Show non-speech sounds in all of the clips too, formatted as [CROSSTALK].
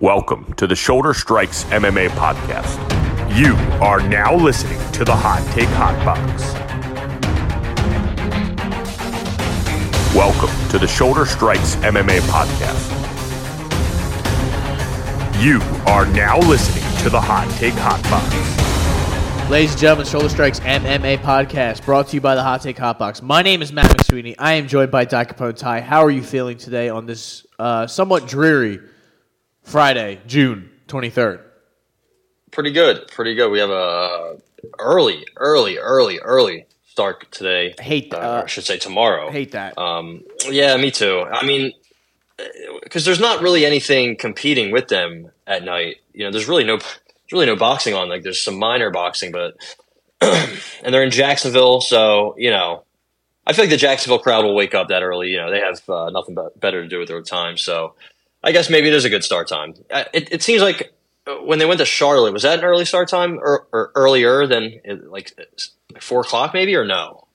Welcome to the Shoulder Strikes MMA podcast. You are now listening to the Hot Take Hot Box. Welcome to the Shoulder Strikes MMA podcast. You are now listening to the Hot Take Hot Box. Ladies and gentlemen, Shoulder Strikes MMA podcast brought to you by the Hot Take Hot Box. My name is Matt McSweeney. I am joined by Capone Ty. How are you feeling today on this uh, somewhat dreary Friday, June 23rd? Pretty good, pretty good. We have a early, early, early, early start today. Hate that. Uh, I should say tomorrow. Hate that. Um, yeah, me too. I mean, because there's not really anything competing with them at night. You know, there's really no, there's really no boxing on. Like, there's some minor boxing, but [CLEARS THROAT] and they're in Jacksonville, so you know, I feel like the Jacksonville crowd will wake up that early. You know, they have uh, nothing but better to do with their time. So, I guess maybe it is a good start time. Uh, It, it seems like uh, when they went to Charlotte, was that an early start time or, or earlier than uh, like four o'clock, maybe or no?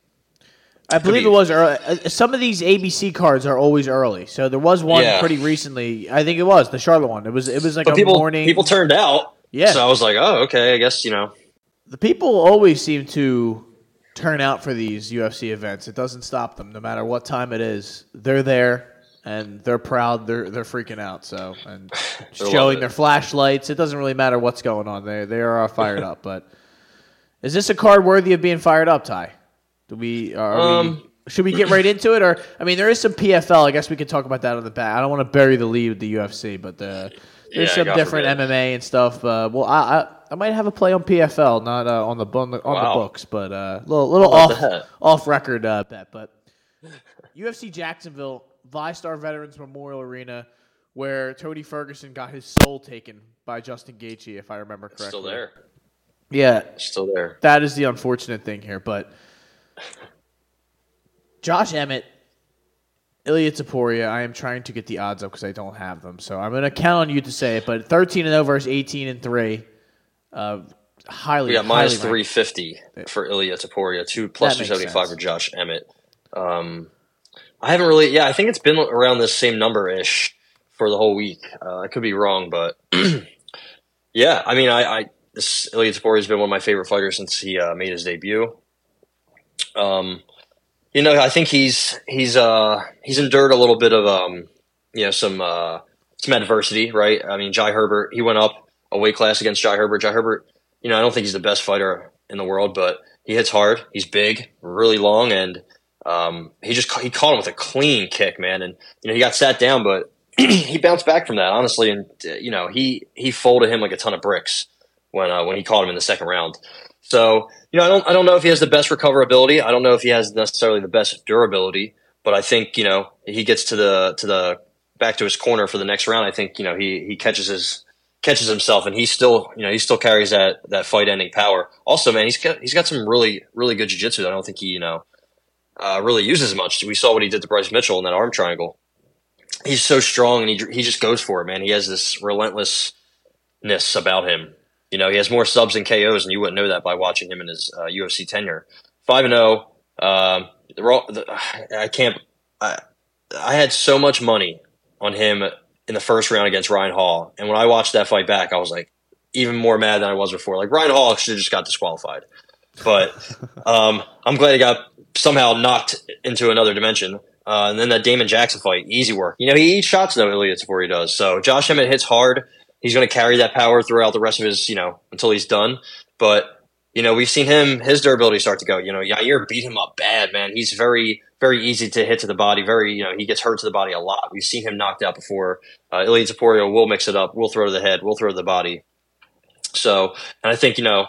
I believe be. it was early. Some of these ABC cards are always early. So there was one Yeah. pretty recently. I think it was the Charlotte one. It was it was like But a people morning. people turned out. Yeah. So I was like, oh, okay. I guess you know. the people always seem to turn out for these UFC events. It doesn't stop them, no matter what time it is. They're there and they're proud. They're they're freaking out. So and [LAUGHS] showing their flashlights. It doesn't really matter what's going on. They they are fired up. But is this a card worthy of being fired up, Ty? Do we are Um, we? Should we get right into it, or I mean, there is some PFL. I guess we could talk about that on the back. I don't want to bury the lead with the UFC, but uh, there's Yeah, some different forbid. MMA and stuff. Uh, well, I, I I might have a play on PFL, not uh, on the on the, on Wow. the books, but uh, little little off that? off record uh, bet. But [LAUGHS] UFC Jacksonville, VyStar Veterans Memorial Arena, where Tony Ferguson got his soul taken by Justin Gaethje, if I remember correctly. Still there. Yeah, Still there. that is the unfortunate thing here. But [LAUGHS] Josh Emmett, Ilia Topuria, I am trying to get the odds up because I don't have them. So I'm going to count on you to say it. But 13 and 0 versus 18 and 3. Uh, highly, yeah, minus three fifty for Ilia Topuria, two plus two That makes seventy five sense. for Josh Emmett. Um, I haven't really. Yeah, I think it's been around this same number ish for the whole week. Uh, I could be wrong, but [CLEARS THROAT] yeah, I mean, I, I this Topuria has been one of my favorite fighters since he uh, made his debut. Um, you know, I think he's he's uh he's endured a little bit of um you know some uh some adversity, right? I mean, Jai Herbert he went up a weight class against Jai Herbert. Jai Herbert, you know, I don't think he's the best fighter in the world, but he hits hard. He's big, really long, and um, he just he caught him with a clean kick, man. And you know, he got sat down, but [CLEARS THROAT] he bounced back from that honestly, and uh, you know, he he folded him like a ton of bricks when uh, when he caught him in the second round. So you know, I don't I don't know if he has the best recoverability. I don't know if he has necessarily the best durability, but I think you know he gets to the to the back to his corner for the next round. I think you know he he catches his catches himself and he still you know he still carries that that fight ending power. Also, man, he's got he's got some really really good jiu-jitsu I don't think he you know uh, really uses much. We saw what he did to Bryce Mitchell in that arm triangle. He's so strong and he he just goes for it, man. He has this relentlessness about him. You know, he has more subs and KOs, and you wouldn't know that by watching him in his uh, UFC tenure. Five and zero. Um, raw- the- I can't. I, I had so much money on him in the first round against Ryan Hall, and when I watched that fight back, I was like even more mad than I was before. Like Ryan Hall should have just got disqualified, but um, I'm glad he got somehow knocked into another dimension. Uh, and then that Damon Jackson fight, easy work. You know, he eats shots though, Ilia he does. So Josh Emmett hits hard. He's going to carry that power throughout the rest of his, you know, until he's done. But you know, we've seen him his durability start to go. You know, Yair beat him up bad, man. He's very, very easy to hit to the body. Very, you know, he gets hurt to the body a lot. We've seen him knocked out before. Uh, Ilia Topuria will mix it up. We'll throw to the head. We'll throw to the body. So, and I think you know,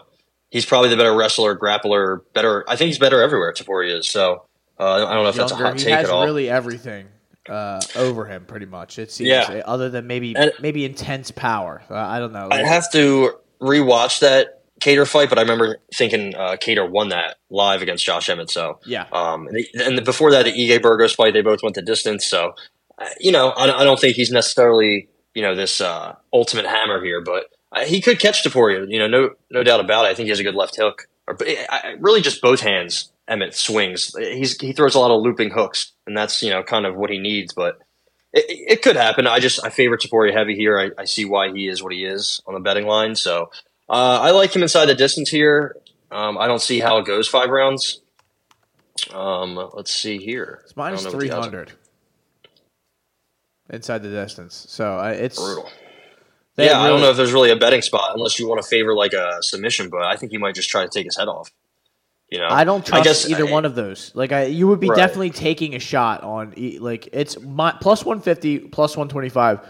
he's probably the better wrestler, grappler, better. I think he's better everywhere. Topuria is. So, uh, I don't know if that's a hot take at all. really everything uh, over him, pretty much. It seems, Yeah. other than maybe And- maybe intense power. Uh, I don't know. I'd have to rewatch that Kattar fight, but I remember thinking uh, Kattar won that live against Josh Emmett. So, yeah, um, and, the- and before that, the Ige Burgos fight, they both went the distance. So, uh, you know, I, I don't think he's necessarily you know this uh, ultimate hammer here, but he could catch Topuria. You know, no no doubt about it. I think he has a good left hook, or I, I- really just both hands. Emmett swings. He's he throws a lot of looping hooks, and that's you know kind of what he needs. But it, it could happen. I just I favor Topuria heavy here. I, I see why he is what he is on the betting line. So uh, I like him inside the distance here. Um, I don't see how it goes five rounds. Um, let's see here. It's minus I don't know what the three hundred inside the distance. So I, it's Brutal. They yeah, I don't know if there's really a betting spot unless you want to favor like a submission, but I think he might just try to take his head off. You know, I don't trust guess- either one of those. Like I, you would be Right. definitely taking a shot on e- like it's my, plus one fifty, plus one twenty five.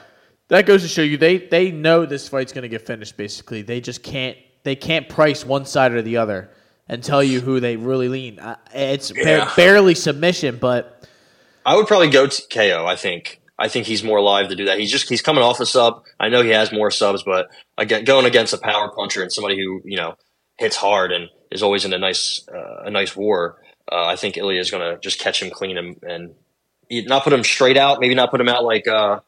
That goes to show you they they know this fight's going to get finished. Basically, they just can't they can't price one side or the other and tell you who they really lean. Uh, It's ba- barely submission, but I would probably go to KO. I think. I think he's more live to do that. He's just he's coming off a sub. I know he has more subs, but again, going against a power puncher and somebody who you know hits hard and is always in a nice uh, a nice war. Uh, I think Ilia is going to just catch him clean and, and not put him straight out. Maybe not put him out like uh,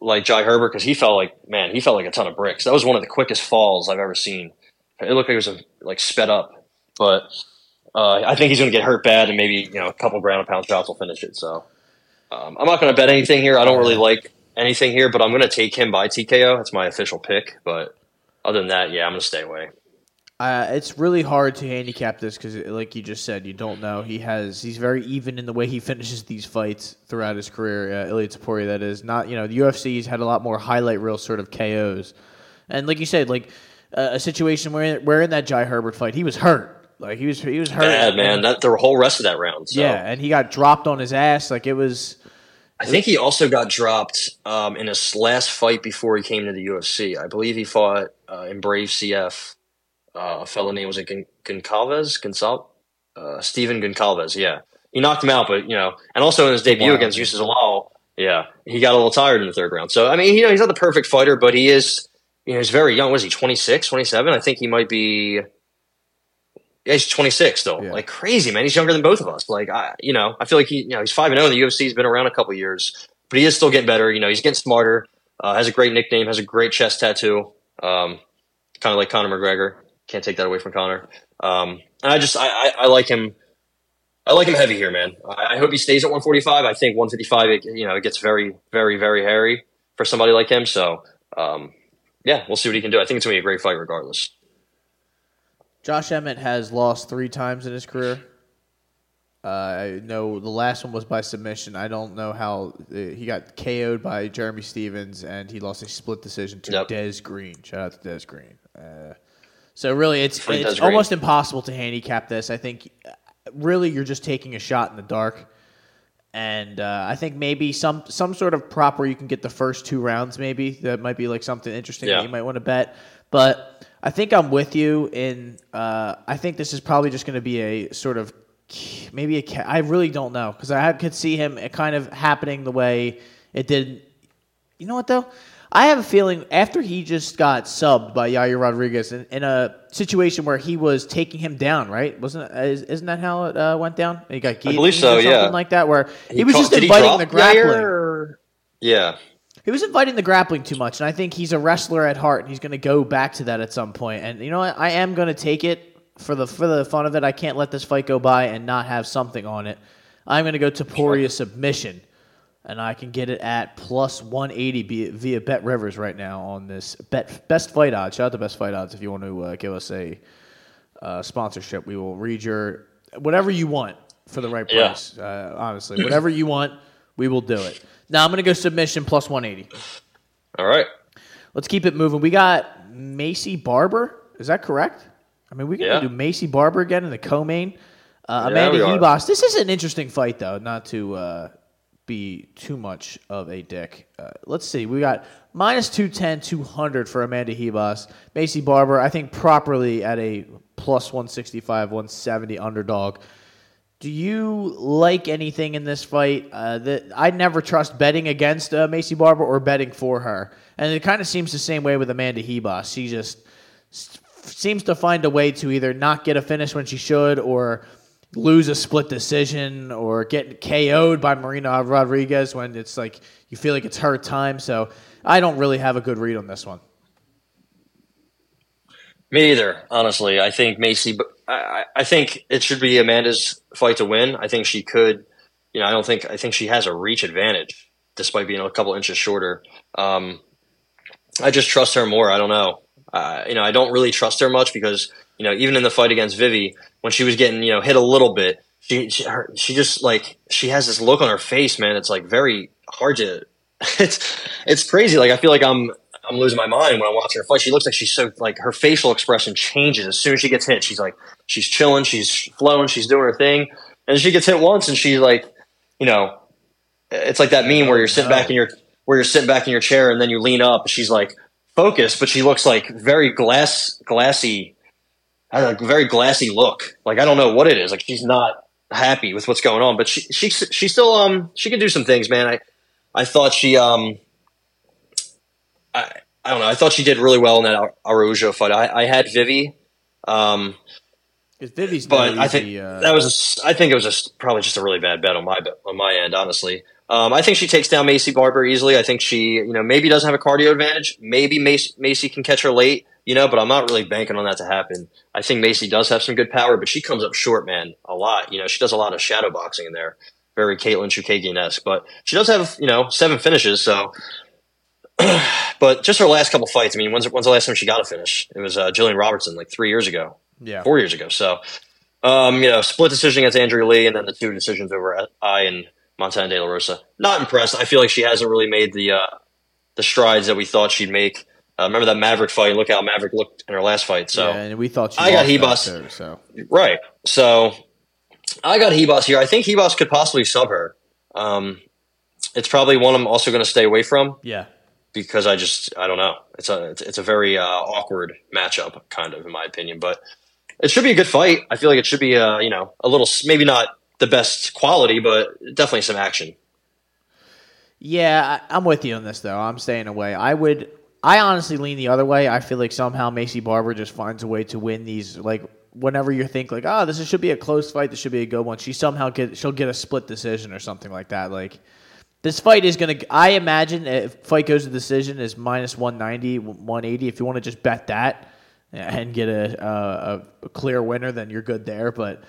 like Jai Herbert because he felt like man, he felt like a ton of bricks. That was one of the quickest falls I've ever seen. It looked like it was a, like sped up, but uh, I think he's going to get hurt bad, and maybe you know a couple ground and pound shots will finish it. So um, I'm not going to bet anything here. I don't really like anything here, but I'm going to take him by TKO. That's my official pick. But other than that, yeah, I'm going to stay away. Uh, it's really hard to handicap this because, like you just said, you don't know. He has he's very even in the way he finishes these fights throughout his career. Uh, Ilia Topuria, that is not you know the UFC. He's had a lot more highlight reel sort of KOs, and like you said, like uh, a situation where where in that Jai Herbert fight he was hurt, like he was he was hurt, Bad man. That the whole rest of that round. So. yeah, and he got dropped on his ass. Like it was I think he also got dropped um, in his last fight before he came to the UFC. I believe he fought uh, in Brave CF. Uh, a fellow name was it Gon- Goncalves? Gonçal- uh, Steven Goncalves. Yeah, he knocked him out, but you know, and also in his debut Wow. against Youssef Zalal, yeah, he got a little tired in the third round. So I mean, you know, he's not the perfect fighter, but he is. You know, he's very young. Was he 26, 27? I think he might be. Yeah, he's 26 still. Yeah. Like crazy, man. He's younger than both of us. Like I, you know, I feel like he, you know, he's five and zero in the UFC. He's been around a couple years, but he is still getting better. You know, he's getting smarter. Uh, has a great nickname. Has a great chest tattoo. Um, kind of like Conor McGregor. Can't take that away from Conor. Um, and I just, I, I, I like him. I like him heavy here, man. I, I hope he stays at 145. I think 155, it, you know, it gets very, very, very hairy for somebody like him. So, um, yeah, we'll see what he can do. I think it's gonna be a great fight, regardless. Josh Emmett has lost three times in his career. Uh, I know the last one was by submission. I don't know how uh, he got KO'd by Jeremy Stephens, and he lost a split decision to Yep. Des Green. Shout out to Des Green. Uh, so really, it's Free it's Des Green. almost impossible to handicap this. I think uh, really you're just taking a shot in the dark, and uh, I think maybe some some sort of prop where you can get the first two rounds. Maybe that might be like something interesting Yeah. that you might want to bet. But I think I'm with you in. Uh, I think this is probably just going to be a sort of maybe a. ca- I really don't know because I could see him kind of happening the way it did. You know what though? I have a feeling after he just got subbed by Yair Rodriguez in, in a situation where he was taking him down, right? Wasn't isn't that how it uh, went down? He got guillotined believe so, or something yeah. like that, where he, was caught- just inviting the grappling. Yair, Yeah, He was inviting the grappling too much, and I think he's a wrestler at heart, and he's going to go back to that at some point. And you know what? I am going to take it for the for the fun of it. I can't let this fight go by and not have something on it. I'm going to go Topuria submission, and I can get it at plus 180 via, via Bet Rivers right now on this bet best fight odds. Shout out to Best Fight Odds if you want to uh, give us a uh, sponsorship. We will read your whatever you want for the right Yeah. price. Uh, honestly, whatever you want, we will do it. Now I'm going to go submission plus 180. all right. Let's keep it moving. We got Maycee Barber. Is that correct? I mean, we can Yeah. do Maycee Barber again in the co-main. Uh, Yeah, Amanda. Ribas. This is an interesting fight, though. Not to uh, be too much of a dick. Uh, let's see. We got minus 210, 200 for Amanda Ribas. Maycee Barber, I think properly at a plus 165, 170 underdog. Do you like anything in this fight? Uh, that I never trust betting against uh, Maycee Barber or betting for her, and it kind of seems the same way with Amanda Ribas. She just seems to find a way to either not get a finish when she should, or lose a split decision, or get KO'd by Marina Rodriguez when it's like you feel like it's her time. So I don't really have a good read on this one. Me either, honestly. I think Maycee, I- I think it should be Amanda's fight to win. I think she could, you know, I don't think, I think she has a reach advantage. despite being a couple inches shorter. Um, I just trust her more. I don't know. Uh, you know, I don't really trust her much because you know, even in the fight against Vivi, when she was getting you know hit a little bit, she she, her, she just like she has this look on her face, man. It's like very hard to. [LAUGHS] It's it's crazy. Like I feel like I'm I'm losing my mind when I'm watching her fight. She looks like she's so like her facial expression changes as soon as she gets hit. She's like she's chilling, she's flowing, she's doing her thing, and she gets hit once, and she's like, you know, it's like that meme where you're sitting back in your where you're sitting back in your chair and then you lean up. She's like focused, but she looks like very glass glassy, a very glassy look. Like I don't know what it is. Like she's not happy with what's going on, but she she she still um she can do some things, man. I I thought she um I I don't know. I thought she did really well in that Araujo fight. I, I had Vivi. Um, Vivi's but I think uh, that was a, I think it was just probably just a really bad bet on my on my end, honestly. Um, I think she takes down Maycee Barber easily. I think she, you know, maybe doesn't have a cardio advantage. Maybe Macy, Maycee can catch her late, you know, but I'm not really banking on that to happen. I think Maycee does have some good power, but she comes up short, man, a lot. You know, she does a lot of shadow boxing in there, very Katlyn Chookagian esque. But she does have, you know, seven finishes. So, [CLEARS THROAT] but just her last couple fights. I mean, when's when's the last time she got a finish? It was uh, Jillian Robertson, like three years ago, yeah, four years ago. So, um, you know, split decision against Andrea Lee, and then the two decisions over I and Montana De La Rosa. Not impressed. I feel like she hasn't really made the uh, the strides that we thought she'd make. Uh, remember that Maverick fight? Look how Maverick looked in her last fight. So yeah, and we thought I got. Too, so right. So I got Ribas here. I think Ribas could possibly sub her. Um, it's probably one I'm also going to stay away from. Yeah. Because I just I don't know. It's a it's, it's a very uh, awkward matchup, kind of in my opinion. But it should be a good fight. I feel like it should be uh, you know a little maybe not the best quality, but definitely some action. Yeah, I'm with you on this though. I'm staying away. I would. I honestly lean the other way. I feel like somehow Maycee Barber just finds a way to win these. Like whenever you think like, oh, this should be a close fight, this should be a good one. She somehow get she'll get a split decision or something like that. Like this fight is gonna. I imagine if fight goes to decision is minus 190, 180. If you want to just bet that and get a, a, a clear winner, then you're good there. But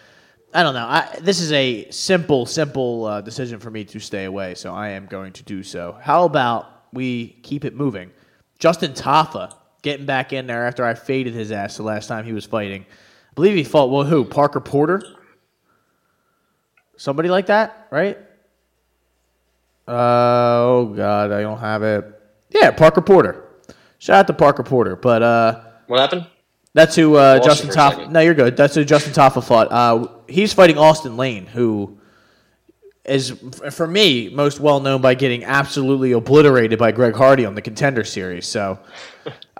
I don't know. I, this is a simple, simple uh, decision for me to stay away, so I am going to do so. How about we keep it moving? Justin Tafa getting back in there after I faded his ass the last time he was fighting. I believe he fought, well, who? Parker Porter? Somebody like that, right? Uh, oh, God, I don't have it. Yeah, Parker Porter. Shout out to Parker Porter. But, uh, what happened? That's who uh, Justin Tafa. No, you're good. That's who Justin Tafa fought. Uh, he's fighting Austin Lane, who is for me most well known by getting absolutely obliterated by Greg Hardy on the Contender Series. So,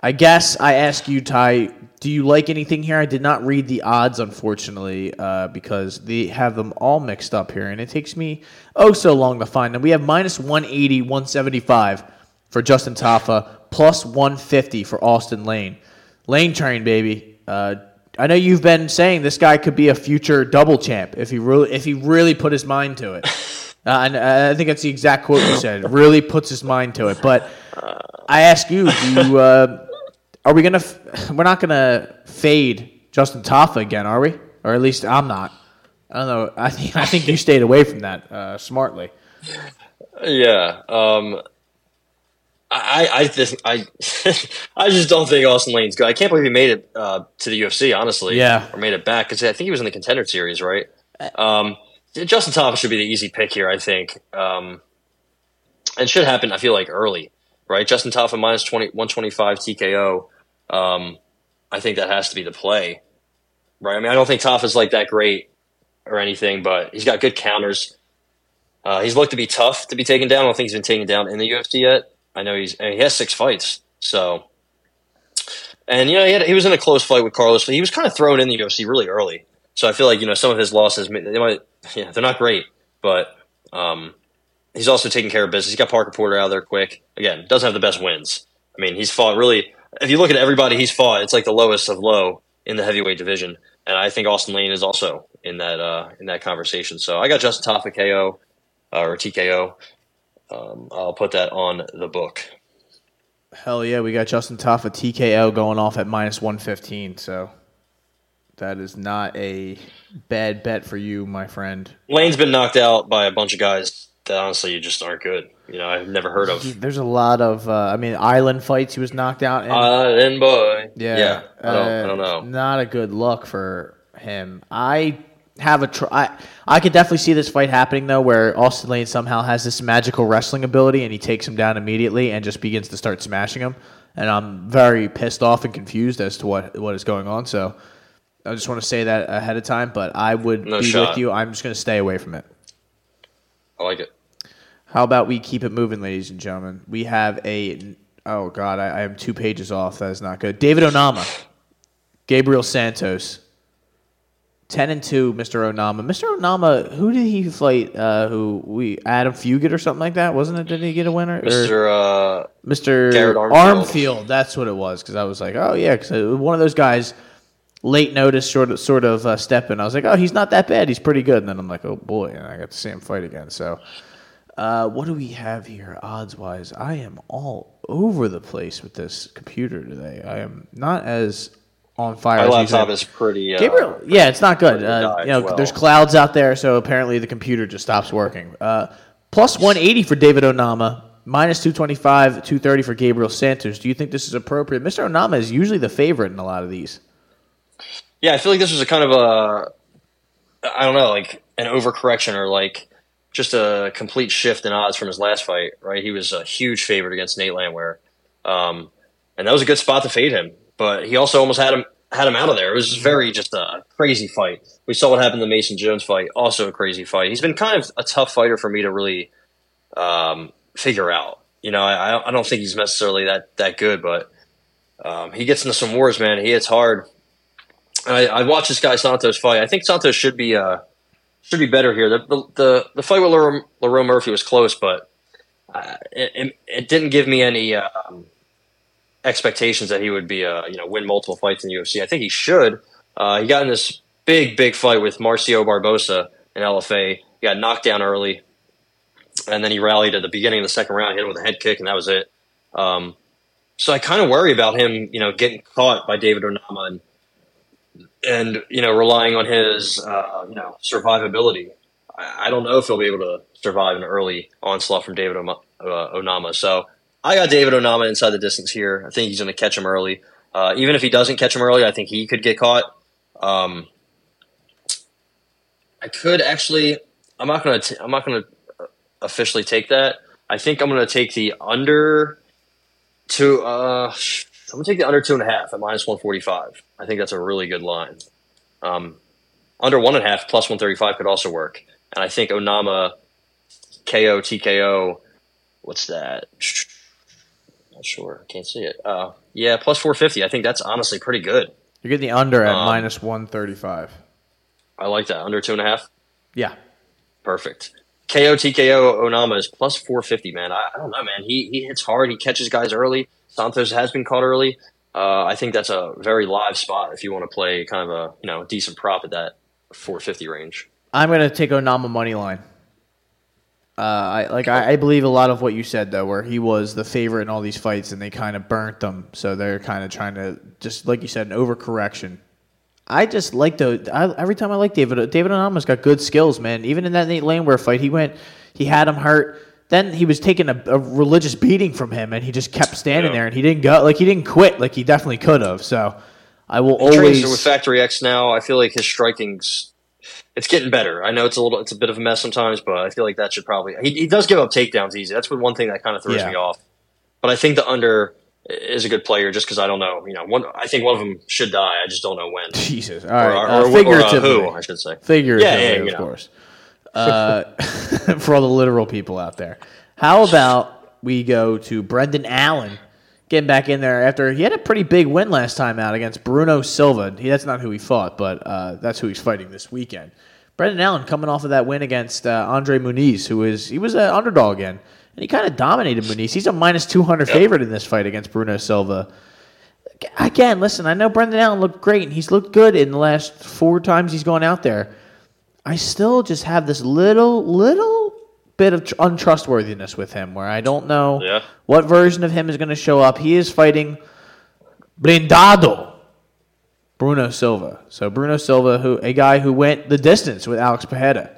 I guess I ask you, Ty, do you like anything here? I did not read the odds, unfortunately, uh, because they have them all mixed up here, and it takes me oh so long to find them. We have minus 180, 175 for Justin Tafa, plus 150 for Austin Lane. Lane train, baby. Uh, I know you've been saying this guy could be a future double champ if he really if he really put his mind to it. [LAUGHS] Uh, and uh, I think that's the exact quote you said. Really puts his mind to it. But I ask you, do you, uh, are we gonna? F- [SIGHS] we're not gonna fade Justin Tafa again, are we? Or at least I'm not. I don't know. I think I think you stayed away from that uh, smartly. Yeah. Um, I, I just I [LAUGHS] I just don't think Austin Lane's good. I can't believe he made it uh, to the UFC. Honestly, yeah, or made it back because I think he was in the contender series, right? Um, Justin Thomas should be the easy pick here. I think, um, and should happen. I feel like early, right? Justin Tafa minus 20, 125 TKO. Um, I think that has to be the play, right? I mean, I don't think Tafa's like that great or anything, but he's got good counters. Uh, he's looked to be tough to be taken down. I don't think he's been taken down in the UFC yet. I know he's he has six fights, so and you know he, had, he was in a close fight with Carlos, but he was kind of thrown in the UFC really early. So I feel like you know some of his losses they might yeah they're not great, but um, he's also taking care of business. He got Parker Porter out there quick. Again, doesn't have the best wins. I mean, he's fought really. If you look at everybody he's fought, it's like the lowest of low in the heavyweight division, and I think Austin Lane is also in that uh, in that conversation. So I got Justin Tafa KO uh, or TKO. Um, I'll put that on the book. Hell yeah, we got Justin Tafa TKO going off at minus 115. So that is not a bad bet for you, my friend. Lane's been knocked out by a bunch of guys that honestly you just aren't good. You know I've never heard of. There's a lot of, uh, I mean, island fights. He was knocked out. In. Island boy. Yeah, yeah. I don't, uh, I don't know. Not a good look for him. I have a tr- I, I could definitely see this fight happening though, where Austin Lane somehow has this magical wrestling ability and he takes him down immediately and just begins to start smashing him. And I'm very pissed off and confused as to what what is going on. So I just want to say that ahead of time. But I would No be shot. with you. I'm just going to stay away from it. I like it. How about we keep it moving, ladies and gentlemen? We have a oh god, I, I am two pages off. That is not good. David Onama, Gabriel Santos, ten and two. Mr. Onama, Mr. Onama, who did he fight? Uh, who we Adam Fugit or something like that? Wasn't it? Did he get a winner? Mr. Uh, Mr. Armfield. Armfield. That's what it was. Because I was like, oh yeah, because one of those guys, late notice, sort of, sort of uh, step in. I was like, oh, he's not that bad. He's pretty good. And then I'm like, oh boy, and I got to see him fight again. So, uh, what do we have here, odds wise? I am all over the place with this computer today. I am not as on fire. my laptop is pretty. Uh, Gabriel, yeah, it's not good. Uh, you know, well. there's clouds out there, so apparently the computer just stops working. Uh, plus 180 for David Onama, minus 225, 230 for Gabriel Santos. Do you think this is appropriate? Mr. Onama is usually the favorite in a lot of these. Yeah, I feel like this was a kind of a, I don't know, like an overcorrection or like just a complete shift in odds from his last fight. Right, he was a huge favorite against Nate Landwehr, um, and that was a good spot to fade him. But he also almost had him had him out of there. It was very just a crazy fight. We saw what happened the Mason Jones fight, also a crazy fight. He's been kind of a tough fighter for me to really um, figure out. You know, I, I don't think he's necessarily that that good, but um, he gets into some wars, man. He hits hard. I, I watched this guy Santos fight. I think Santos should be uh should be better here. The the the, the fight with Lerone Murphy was close, but uh, it, it, it didn't give me any um, expectations that he would be uh you know win multiple fights in the UFC. I think he should. Uh, he got in this big big fight with Marcio Barbosa in LFA. He got knocked down early, and then he rallied at the beginning of the second round, hit him with a head kick, and that was it. Um, so I kind of worry about him, you know, getting caught by David Onama and and you know relying on his uh, you know survivability. I, I don't know if he'll be able to survive an early onslaught from David uh, Onama. So I got David Onama inside the distance here. I think he's going to catch him early. Uh, even if he doesn't catch him early, I think he could get caught. Um, I could actually. I'm not going to. I'm not going to officially take that. I think I'm going to take the under To Uh, I'm gonna take the under two and a half at minus one forty five. I think that's a really good line. Um, under one and a half plus one thirty five could also work, and I think Onama KO TKO. What's that? Not sure. I can't see it. Uh, yeah, plus four fifty. I think that's honestly pretty good. You're getting the under at Um, minus 135. I like that under two and a half. Yeah. Perfect. KO TKO Onama is plus 450, man. I, I don't know, man. He he hits hard. He catches guys early. Santos has been caught early. Uh, I think that's a very live spot if you want to play kind of a you know decent prop at that 450 range. I'm going to take Onama money line. Uh, I like I, I believe a lot of what you said though, where he was the favorite in all these fights, and they kind of burnt them. So they're kind of trying to just like you said, an overcorrection. I just like the I, every time I like David. David Onama's got good skills, man. Even in that Nate Landwehr fight, he went, he had him hurt. Then he was taking a, a religious beating from him, and he just kept standing Yeah. there, and he didn't go like he didn't quit, like he definitely could have. So I will He trains always with Factory X now. I feel like his striking's it's getting better. I know it's a little it's a bit of a mess sometimes, but I feel like that should probably he, he does give up takedowns easy. That's one thing that kind of throws Yeah. me off. But I think the under is a good player just because I don't know. You know, one I think one of them should die. I just don't know when. Jesus. All right, or, uh, or, or, figuratively. uh, who I should say. Figuratively, Yeah, yeah, you of course. Uh, [LAUGHS] for all the literal people out there. How about we go to Brendan Allen getting back in there after he had a pretty big win last time out against Bruno Silva. He, that's not who he fought, but uh, that's who he's fighting this weekend. Brendan Allen coming off of that win against uh, Andre Muniz, who is he was an underdog again, and he kind of dominated Muniz. He's a minus two hundred favorite in this fight against Bruno Silva. Again, listen, I know Brendan Allen looked great, and he's looked good in the last four times he's gone out there. I still just have this little, little bit of tr- untrustworthiness with him where I don't know Yeah. what version of him is going to show up. He is fighting Blindado, Bruno Silva. So Bruno Silva, who a guy who went the distance with Alex Pajeda.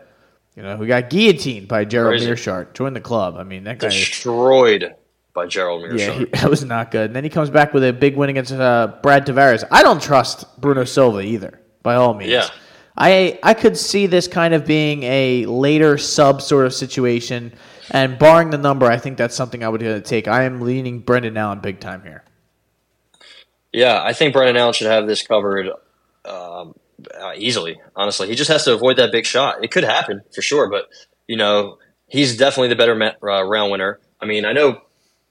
You know, we got guillotined by Gerald. Meerschaert. Join the club. I mean, that guy. Destroyed by Gerald Yeah, Meerschaert. he, [LAUGHS] that was not good. And then he comes back with a big win against uh, Brad Tavares. I don't trust Bruno Silva either, by all means. Yeah. I I could see this kind of being a later sub sort of situation, and barring the number, I think that's something I would uh, take. I am leaning Brendan Allen big time here. Yeah, I think Brendan Allen should have this covered um, uh, easily. Honestly, he just has to avoid that big shot. It could happen for sure, but you know he's definitely the better ma- uh, round winner. I mean, I know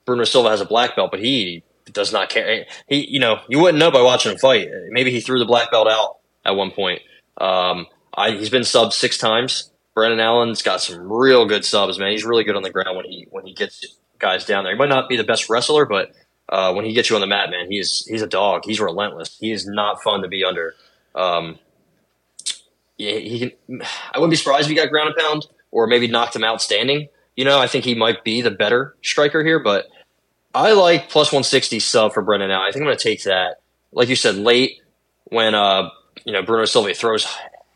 Bruno Silva has a black belt, but he does not care. He, you know, you wouldn't know by watching him fight. Maybe he threw the black belt out at one point. Um, I, he's been subbed six times. Brendan Allen's got some real good subs, man. He's really good on the ground when he when he gets guys down there. He might not be the best wrestler, but uh, when he gets you on the mat, man, he's he's a dog. He's relentless. He is not fun to be under. Um, yeah, he can, [SIGHS] I wouldn't be surprised if he got ground and pound or maybe knocked him out standing. You know, I think he might be the better striker here, but I like plus 160 sub for Brendan now. I think I'm going to take that. Like you said, late when uh, you know Bruno Silva throws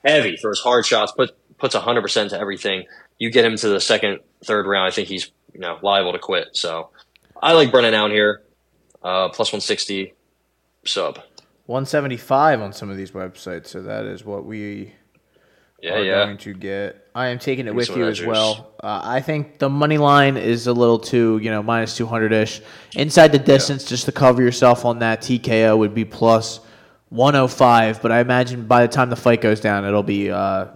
heavy, throws hard shots, put, puts 100% to everything. You get him to the second, third round, I think he's you know liable to quit. So I like Brendan down here, uh, plus 160 sub. 175 on some of these websites, so that is what we Yeah, are yeah. going to get. I am taking it with you as well. Uh, I think the money line is a little too, you know, minus 200 ish. Inside the distance, just to cover yourself on that TKO would be plus 105, but I imagine by the time the fight goes down, it'll be uh,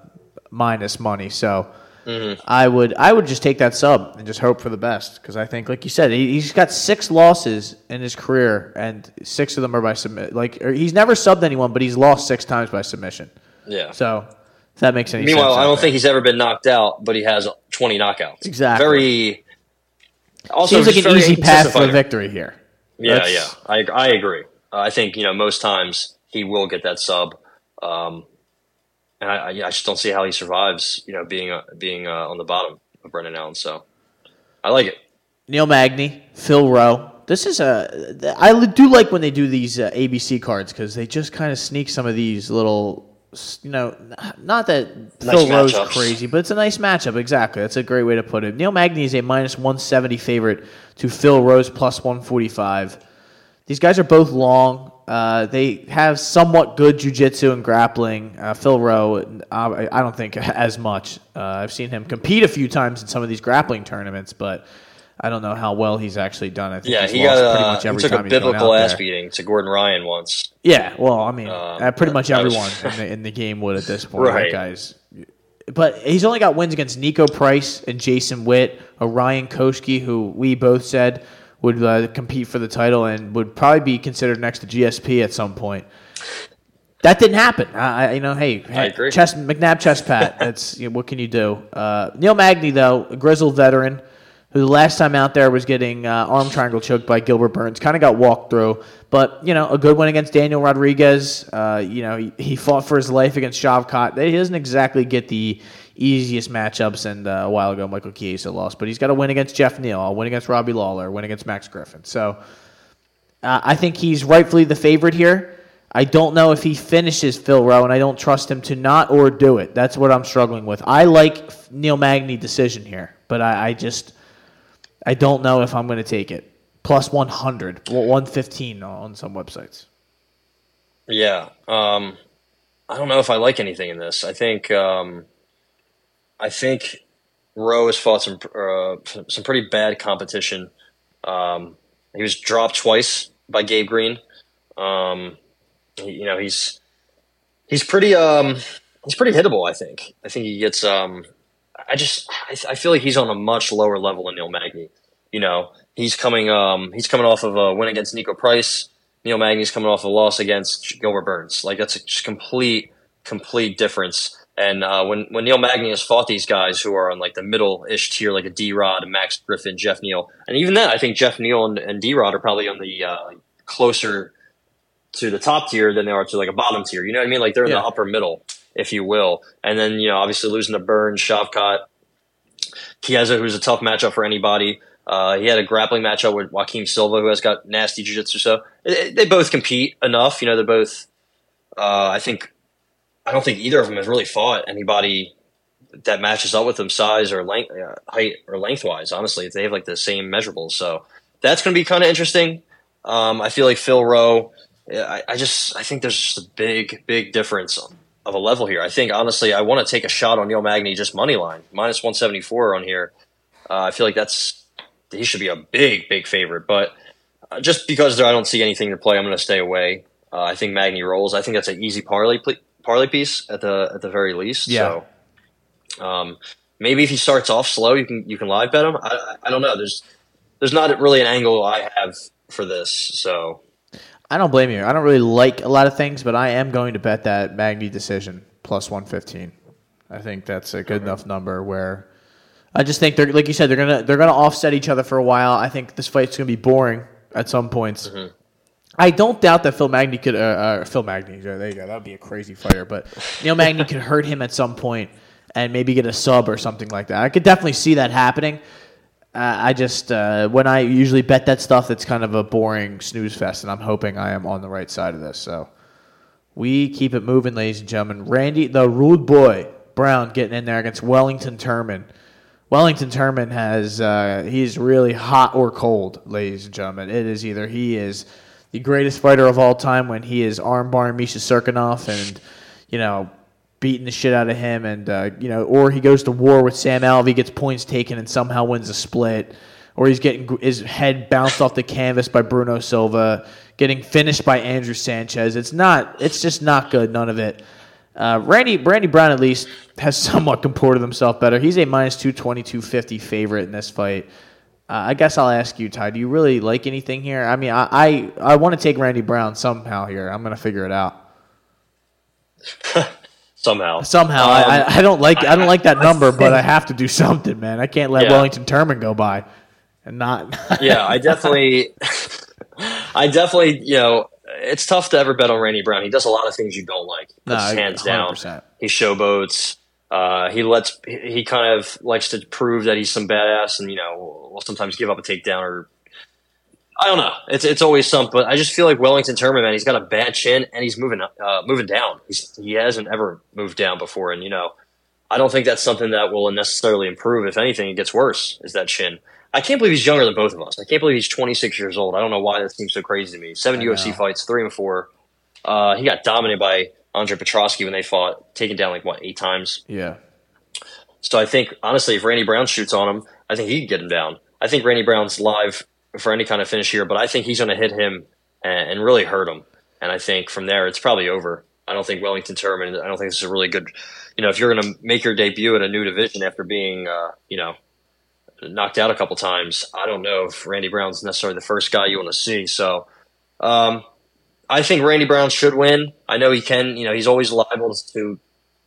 minus money. So. Mm-hmm. I would I would just take that sub and just hope for the best because I think, like you said, he, he's got six losses in his career and six of them are by submit. Like or he's never subbed anyone, but he's lost six times by submission. Yeah. So if that makes any sense. Meanwhile. I don't there. think he's ever been knocked out, but he has 20 knockouts. Exactly. Very. Also, seems like an easy path for victory here. Yeah, That's- yeah, I I agree. Uh, I think you know most times he will get that sub, um, and I, I, just don't see how he survives. You know, being uh, being uh, on the bottom of Brendan Allen. So I like it. Neil Magny, Phil Rowe. This is a. I do like when they do these uh, ABC cards because they just kind of sneak some of these little. You know, not that Nice Phil Rowe's matchups. crazy, but it's a nice matchup. Exactly, that's a great way to put it. Neil Magny is a minus one seventy favorite to Phil Rowe's plus one forty five. These guys are both long. Uh, they have somewhat good jujitsu and grappling. Uh, Phil Rowe, uh, I I don't think [LAUGHS] as much. Uh, I've seen him compete a few times in some of these grappling tournaments, but I don't know how well he's actually done. I think Yeah, he's he lost got pretty much he took time a biblical ass there. beating to Gordon Ryan once. Yeah, well, I mean, Um, pretty much that was- everyone in, the, in the game would at this [LAUGHS] point, Right. right. guys. But he's only got wins against Nico Price and Jason Witt, Orion Cosce, who we both said would uh, compete for the title and would probably be considered next to GSP at some point. That didn't happen. I, you know, hey, I agree. chest McNabb chest pat. [LAUGHS] That's you know, what can you do? Uh, Neil Magny though, a grizzled veteran, who the last time out there was getting uh, arm triangle choked by Gilbert Burns, kind of got walked through. But you know, a good win against Daniel Rodriguez. Uh, you know, he, he fought for his life against Shavkat. He doesn't exactly get the easiest matchups. And uh, a while ago, Michael Chiesa lost, but he's got a win against Jeff Neal, win against Robbie Lawler, win against Max Griffin. So. Uh, I think he's rightfully the favorite here. I don't know if he finishes Phil Rowe, and I don't trust him to not or do it. That's what I'm struggling with. I like Neil Magny decision here, but I, I just I don't know if I'm going to take it. Plus 100, 115 on some websites. Yeah. Um, I don't know if I like anything in this. I think um, I think Rowe has fought some uh, some pretty bad competition. Um, he was dropped twice by Gabe Green. Um, he, you know he's he's pretty um, he's pretty hittable. I think. I think he gets. Um, I just I, I feel like he's on a much lower level than Neil Magny. You know he's coming um, he's coming off of a win against Nico Price. Neil Magny's coming off a loss against Gilbert Burns. Like that's a just complete, complete difference. And uh, when when Neil Magny has fought these guys who are on like the middle ish tier, like a D Rod, Max Griffin, Jeff Neal, and even then, I think Jeff Neal and, and D Rod are probably on the uh, closer to the top tier than they are to like a bottom tier. You know what I mean? Like they're in Yeah. the upper middle, if you will. And then you know, obviously losing to Burns, Shavkat, Chiesa, who's a tough matchup for anybody. Uh, he had a grappling matchup with Joaquin Silva, who has got nasty jiu-jitsu. So they, they both compete enough. You know, they're both. Uh, I think. I don't think either of them has really fought anybody that matches up with them size or length, uh, height or lengthwise. Honestly, if they have like the same measurables, so that's going to be kind of interesting. Um, I feel like Phil Rowe. I, I just I think there's just a big big difference of a level here. I think honestly, I want to take a shot on Neil Magny just money line minus one seventy four on here. Uh, I feel like that's he should be a big big favorite, but uh, just because I don't see anything to play, I'm going to stay away. Uh, I think Magny rolls. I think that's an easy parlay pl- parlay piece at the at the very least. Yeah. So, um, maybe if he starts off slow, you can you can live bet him. I, I don't know. There's there's not really an angle I have for this. So I don't blame you. I don't really like a lot of things, but I am going to bet that Magny decision plus 115. I think that's a good enough number where I just think they're like you said they're gonna they're gonna offset each other for a while. I think this fight's gonna be boring at some points. I don't doubt that Phil Magny could uh, uh, Phil Magny there you go that would be a crazy fighter, but Neil Magny could hurt him at some point and maybe get a sub or something like that. I could definitely see that happening. Uh, I just uh, when I usually bet that stuff, it's kind of a boring snooze fest, and I'm hoping I am on the right side of this. So we keep it moving, ladies and gentlemen. Randy, the rude boy Brown, getting in there against Wellington Turman. Wellington Turman has uh, he's really hot or cold, ladies and gentlemen. It is either he is the greatest fighter of all time when he is armbarring Misha Cirkunov and you know beating the shit out of him, and uh, you know, or he goes to war with Sam Alvey, gets points taken, and somehow wins a split, or he's getting his head bounced off the canvas by Bruno Silva, getting finished by Andrew Sanchez. It's not. It's just not good. None of it. Uh, Randy Randy Brown at least has [LAUGHS] somewhat comported himself better. He's a minus 220, 250 favorite in this fight. Uh, I guess I'll ask you, Ty. Do you really like anything here? I mean, I I, I want to take Randy Brown somehow here. I'm going to figure it out [LAUGHS] somehow, somehow. Um, I, I don't like I don't like that number, but I [LAUGHS] have to do something, man. I can't let Yeah. Wellington Turman go by and not. [LAUGHS] yeah, I definitely, I definitely, you know, it's tough to ever bet on Randy Brown. He does a lot of things you don't like. He No, his hands down. 100%. He showboats. Uh, he lets. He kind of likes to prove that he's some badass, and you know, will sometimes give up a takedown or. I don't know. It's it's always something, but I just feel like Wellington Turman, man, he's got a bad chin and he's moving uh, moving down. He's he hasn't ever moved down before, and you know, I don't think that's something that will necessarily improve. If anything, it gets worse. Is that chin? I can't believe he's younger than both of us. I can't believe he's 26 years old. I don't know why that seems so crazy to me. Seven UFC fights, three and four. Uh, he got dominated by Andre Petroski when they fought, taken down like what eight times. yeah. So I think honestly, if Randy Brown shoots on him, I think he could get him down. I think Randy Brown's live for any kind of finish here, but I think he's going to hit him and, and really hurt him. And I think from there, it's probably over. I don't think Wellington Turman. I don't think this is a really good. You know, if you're going to make your debut in a new division after being, uh, you know, knocked out a couple times, I don't know if Randy Brown's necessarily the first guy you want to see. So, um, I think Randy Brown should win. I know he can. You know, he's always liable to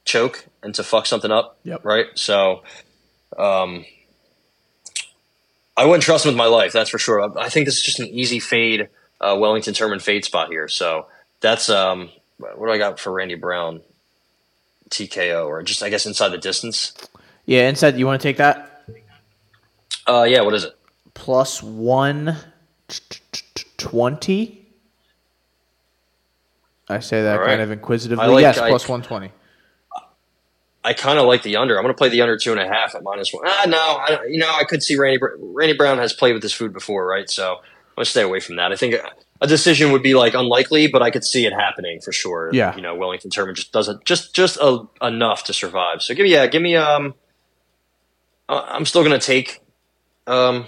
choke and to fuck something up. Yep. Right. So, um, I wouldn't trust him with my life. That's for sure. I think this is just an easy fade, uh, Wellington Turman fade spot here. So that's um, what do I got for Randy Brown? TKO or just I guess inside the distance. Yeah, inside. You want to take that Uh, yeah. What is it? plus one twenty? I say that All right. kind of inquisitively. Like- yes, I- plus one twenty. I kind of like the under. I'm going to play the under two and a half at minus one. Ah, no, I, you know, I could see Randy. Randy Brown has played with this food before, right? So I'm going to stay away from that. I think a- decision would be like unlikely, but I could see it happening for sure. Yeah. you know, Wellington Turman just doesn't just just a, enough to survive. So give me, yeah, give me. Um, uh, I'm still going to take um,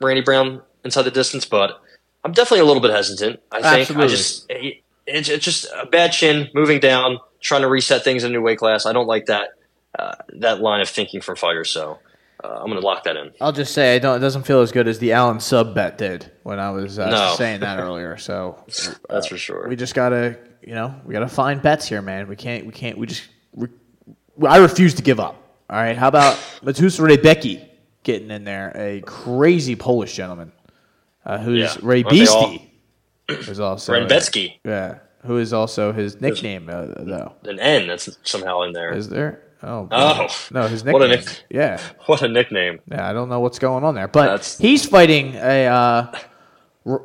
Randy Brown inside the distance, but I'm definitely a little bit hesitant. I think Absolutely. I just it- it's, it's just a bad chin, moving down, trying to reset things in a new weight class. I don't like that uh, that line of thinking from fighters. So uh, I'm going to lock that in. I'll just say I don't. It doesn't feel as good as the Allen sub bet did when I was uh, No. saying that earlier. So [LAUGHS] That's for sure. we just gotta, you know, we gotta find bets here, man. We can't. We can't. We just. We, I refuse to give up. All right. How about Matus Rebecki getting in there? A crazy Polish gentleman uh, who's Yeah. Ray Aren't they all- Beastie. Is also Renbetsky, Yeah. Who is also his nickname uh, though? an N that's somehow in there. Is there? Oh. Oh. No, his [LAUGHS] What a nickname. nick- Yeah. [LAUGHS] What a nickname! Yeah, I don't know what's going on there, but That's- he's fighting a. Uh, [LAUGHS]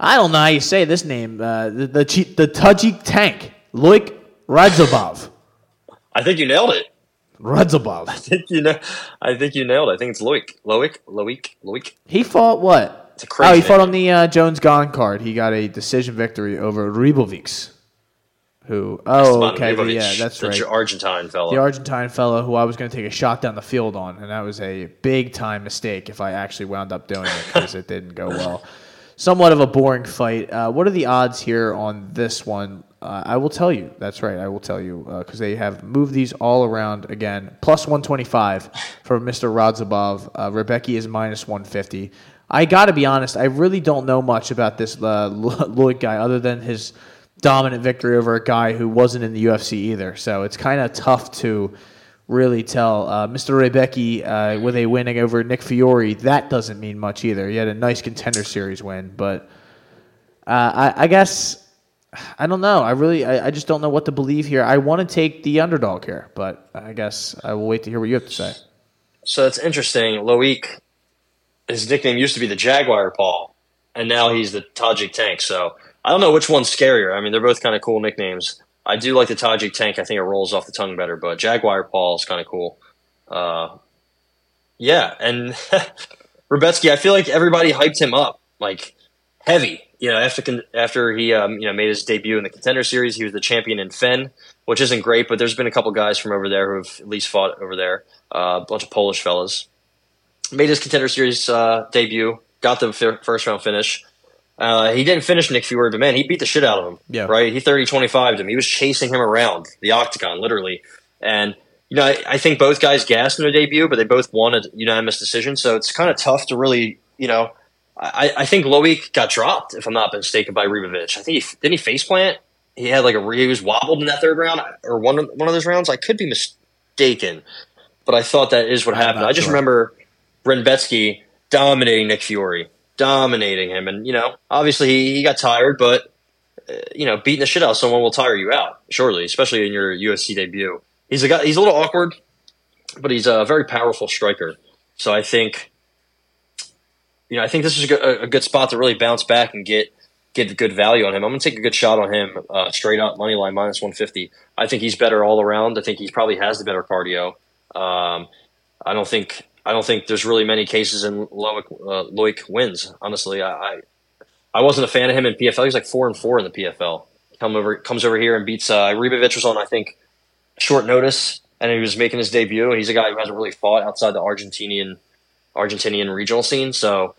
I don't know how you say this name. Uh, the the, the Tajik tank, Loik Radzhabov. I think you nailed it. Radzhabov. I think you know. I think you nailed. it. I think it's Loic. Loic. Loic. Loic. He fought what? It's a crazy Oh, he fought on the uh, Jones Gane card. He got a decision victory over Ribovics. Who? Oh, Esteban okay. Ribovic, Yeah, that's the right. Argentine fellow. the Argentine fellow who I was going to take a shot down the field on, and that was a big time mistake if I actually wound up doing it because it didn't go well. Somewhat of a boring fight. Uh, what are the odds here on this one? Uh, I will tell you. That's right. I will tell you because they have moved these all around again. Plus 125 for Mr. Radzhabov. Uh, Rebecca is minus 150. I got to be honest. I really don't know much about this uh, Lloyd guy other than his dominant victory over a guy who wasn't in the UFC either. So it's kind of tough to really tell. Uh, Mr. Rebecki uh, with a winning over Nick Fiore, that doesn't mean much either. He had a nice contender series win, but uh, I, I guess I don't know. I really, I, I just don't know what to believe here. I want to take the underdog here, but I guess I will wait to hear what you have to say. So it's interesting. Loic, his nickname used to be the Jaguar Paul, and now he's the Tajik Tank. So I don't know which one's scarier. I mean, they're both kind of cool nicknames. I do like the Tajik Tank. I think it rolls off the tongue better, but Jaguar Paul is kind of cool. Uh, yeah, and [LAUGHS] Rebetsky, I feel like everybody hyped him up like heavy. You know, after after he um, you know made his debut in the Contender Series, he was the champion in Fen, which isn't great. But there's been a couple guys from over there who have at least fought over there. Uh, a bunch of Polish fellas made his Contender Series uh, debut, got the f- first round finish. Uh, he didn't finish Nick Fiore, but man, he beat the shit out of him. Yeah. Right? He 30 25 him. He was chasing him around the octagon, literally. And, you know, I, I think both guys gassed in their debut, but they both won a unanimous decision. So it's kind of tough to really, you know, I, I think Loic got dropped, if I'm not mistaken, by Ribovic. I think he didn't he face plant. He had like a he was wobbled in that third round or one of, one of those rounds. I could be mistaken, but I thought that is what happened. I just sure. remember Renbetsky dominating Nick Fiore, dominating him, and you know, obviously he, he got tired, but uh, you know, beating the shit out of someone will tire you out surely, especially in your UFC debut. He's a guy. He's a little awkward, but he's a very powerful striker. So I think, you know, I think this is a good, a good spot to really bounce back and get get good value on him. I'm going to take a good shot on him, uh, straight up money line minus 150. I think he's better all around. I think he probably has the better cardio. Um, I don't think I don't think there's really many cases in Loic, uh, Loic wins. Honestly, I, I I wasn't a fan of him in PFL. He's like four and four in the PFL. Come over comes over here and beats uh, Ribovic was on I think short notice, and he was making his debut. He's a guy who hasn't really fought outside the Argentinian Argentinian regional scene. So.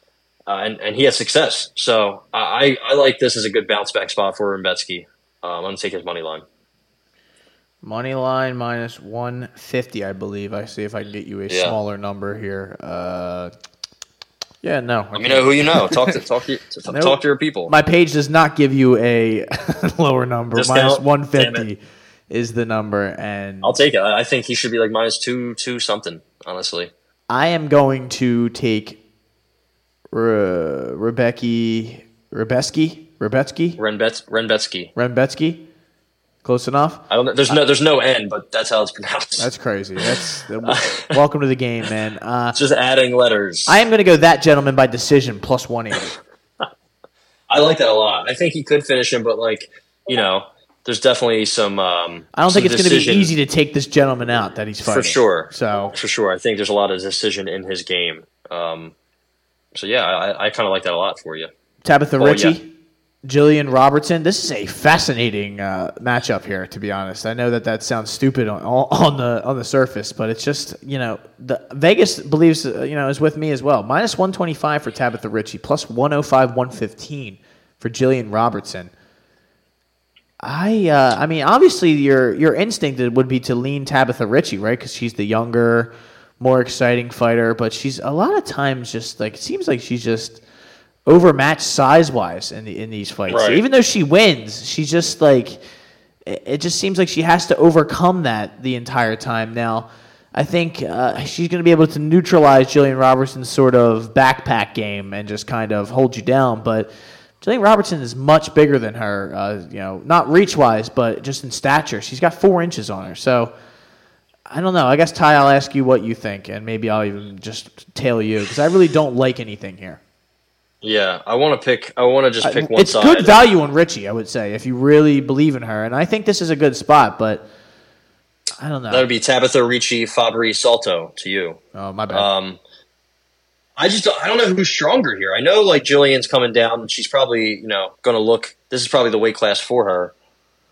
Uh, and, and he has success. So I, I like this as a good bounce back spot for Rimbetsky. Um, I'm to take his money line. Money line minus 150, I believe. I see if I can get you a Yeah. smaller number here. Uh, yeah, no. Let me know who you know. Talk to [LAUGHS] talk to, to Nope. talk to your people. My page does not give you a [LAUGHS] lower number. Discount? 150 is the number. And I'll take it. I I think he should be like minus two two something. Honestly, I am going to take Re- Rebecki, Rebeski, Rebetsky, Renbets Renbetsky. Renbetsky. Close enough. I don't know. There's no there's no N, but that's how it's pronounced. That's crazy. That's [LAUGHS] welcome to the game, man. Uh, just adding letters. I am going to go that gentleman by decision plus 180. [LAUGHS] I like that a lot. I think he could finish him, but like you know, there's definitely some. Um, I don't think it's going to be easy to take this gentleman out that he's fighting for sure. So for sure, I think there's a lot of decision in his game. Um, so yeah, I, I kind of like that a lot for you. Tabatha Oh, Ricci, yeah. Gillian Robertson. This is a fascinating uh, matchup here. To be honest, I know that that sounds stupid on, on the on the surface, but it's just you know the Vegas believes uh, you know is with me as well. Minus one twenty five for Tabatha Ricci, plus one hundred five one fifteen for Gillian Robertson. I uh, I mean, obviously your your instinct would be to lean Tabatha Ricci, right? Because she's the younger, more exciting fighter. But she's a lot of times just like it seems like she's just overmatched size wise in the in these fights. Right. Even though she wins, she's just like it, it just seems like she has to overcome that the entire time. Now, I think uh, she's going to be able to neutralize Gillian Robertson's sort of backpack game and just kind of hold you down, but. Gillian Robertson is much bigger than her, uh, you know, not reach wise, but just in stature. She's got four inches on her. So I don't know. I guess Ty, I'll ask you what you think, and maybe I'll even just tail you because I really don't like anything here. Yeah, I want to pick. I want to just pick one it's side. good value on Ricci, I would say, if you really believe in her. And I think this is a good spot, but I don't know. That would be Tabatha Ricci, Fabri Salto to you. oh my bad. Um, I just don't, I don't know who's stronger here. I know like Gillian's coming down, and she's probably you know going to look. This is probably the weight class for her.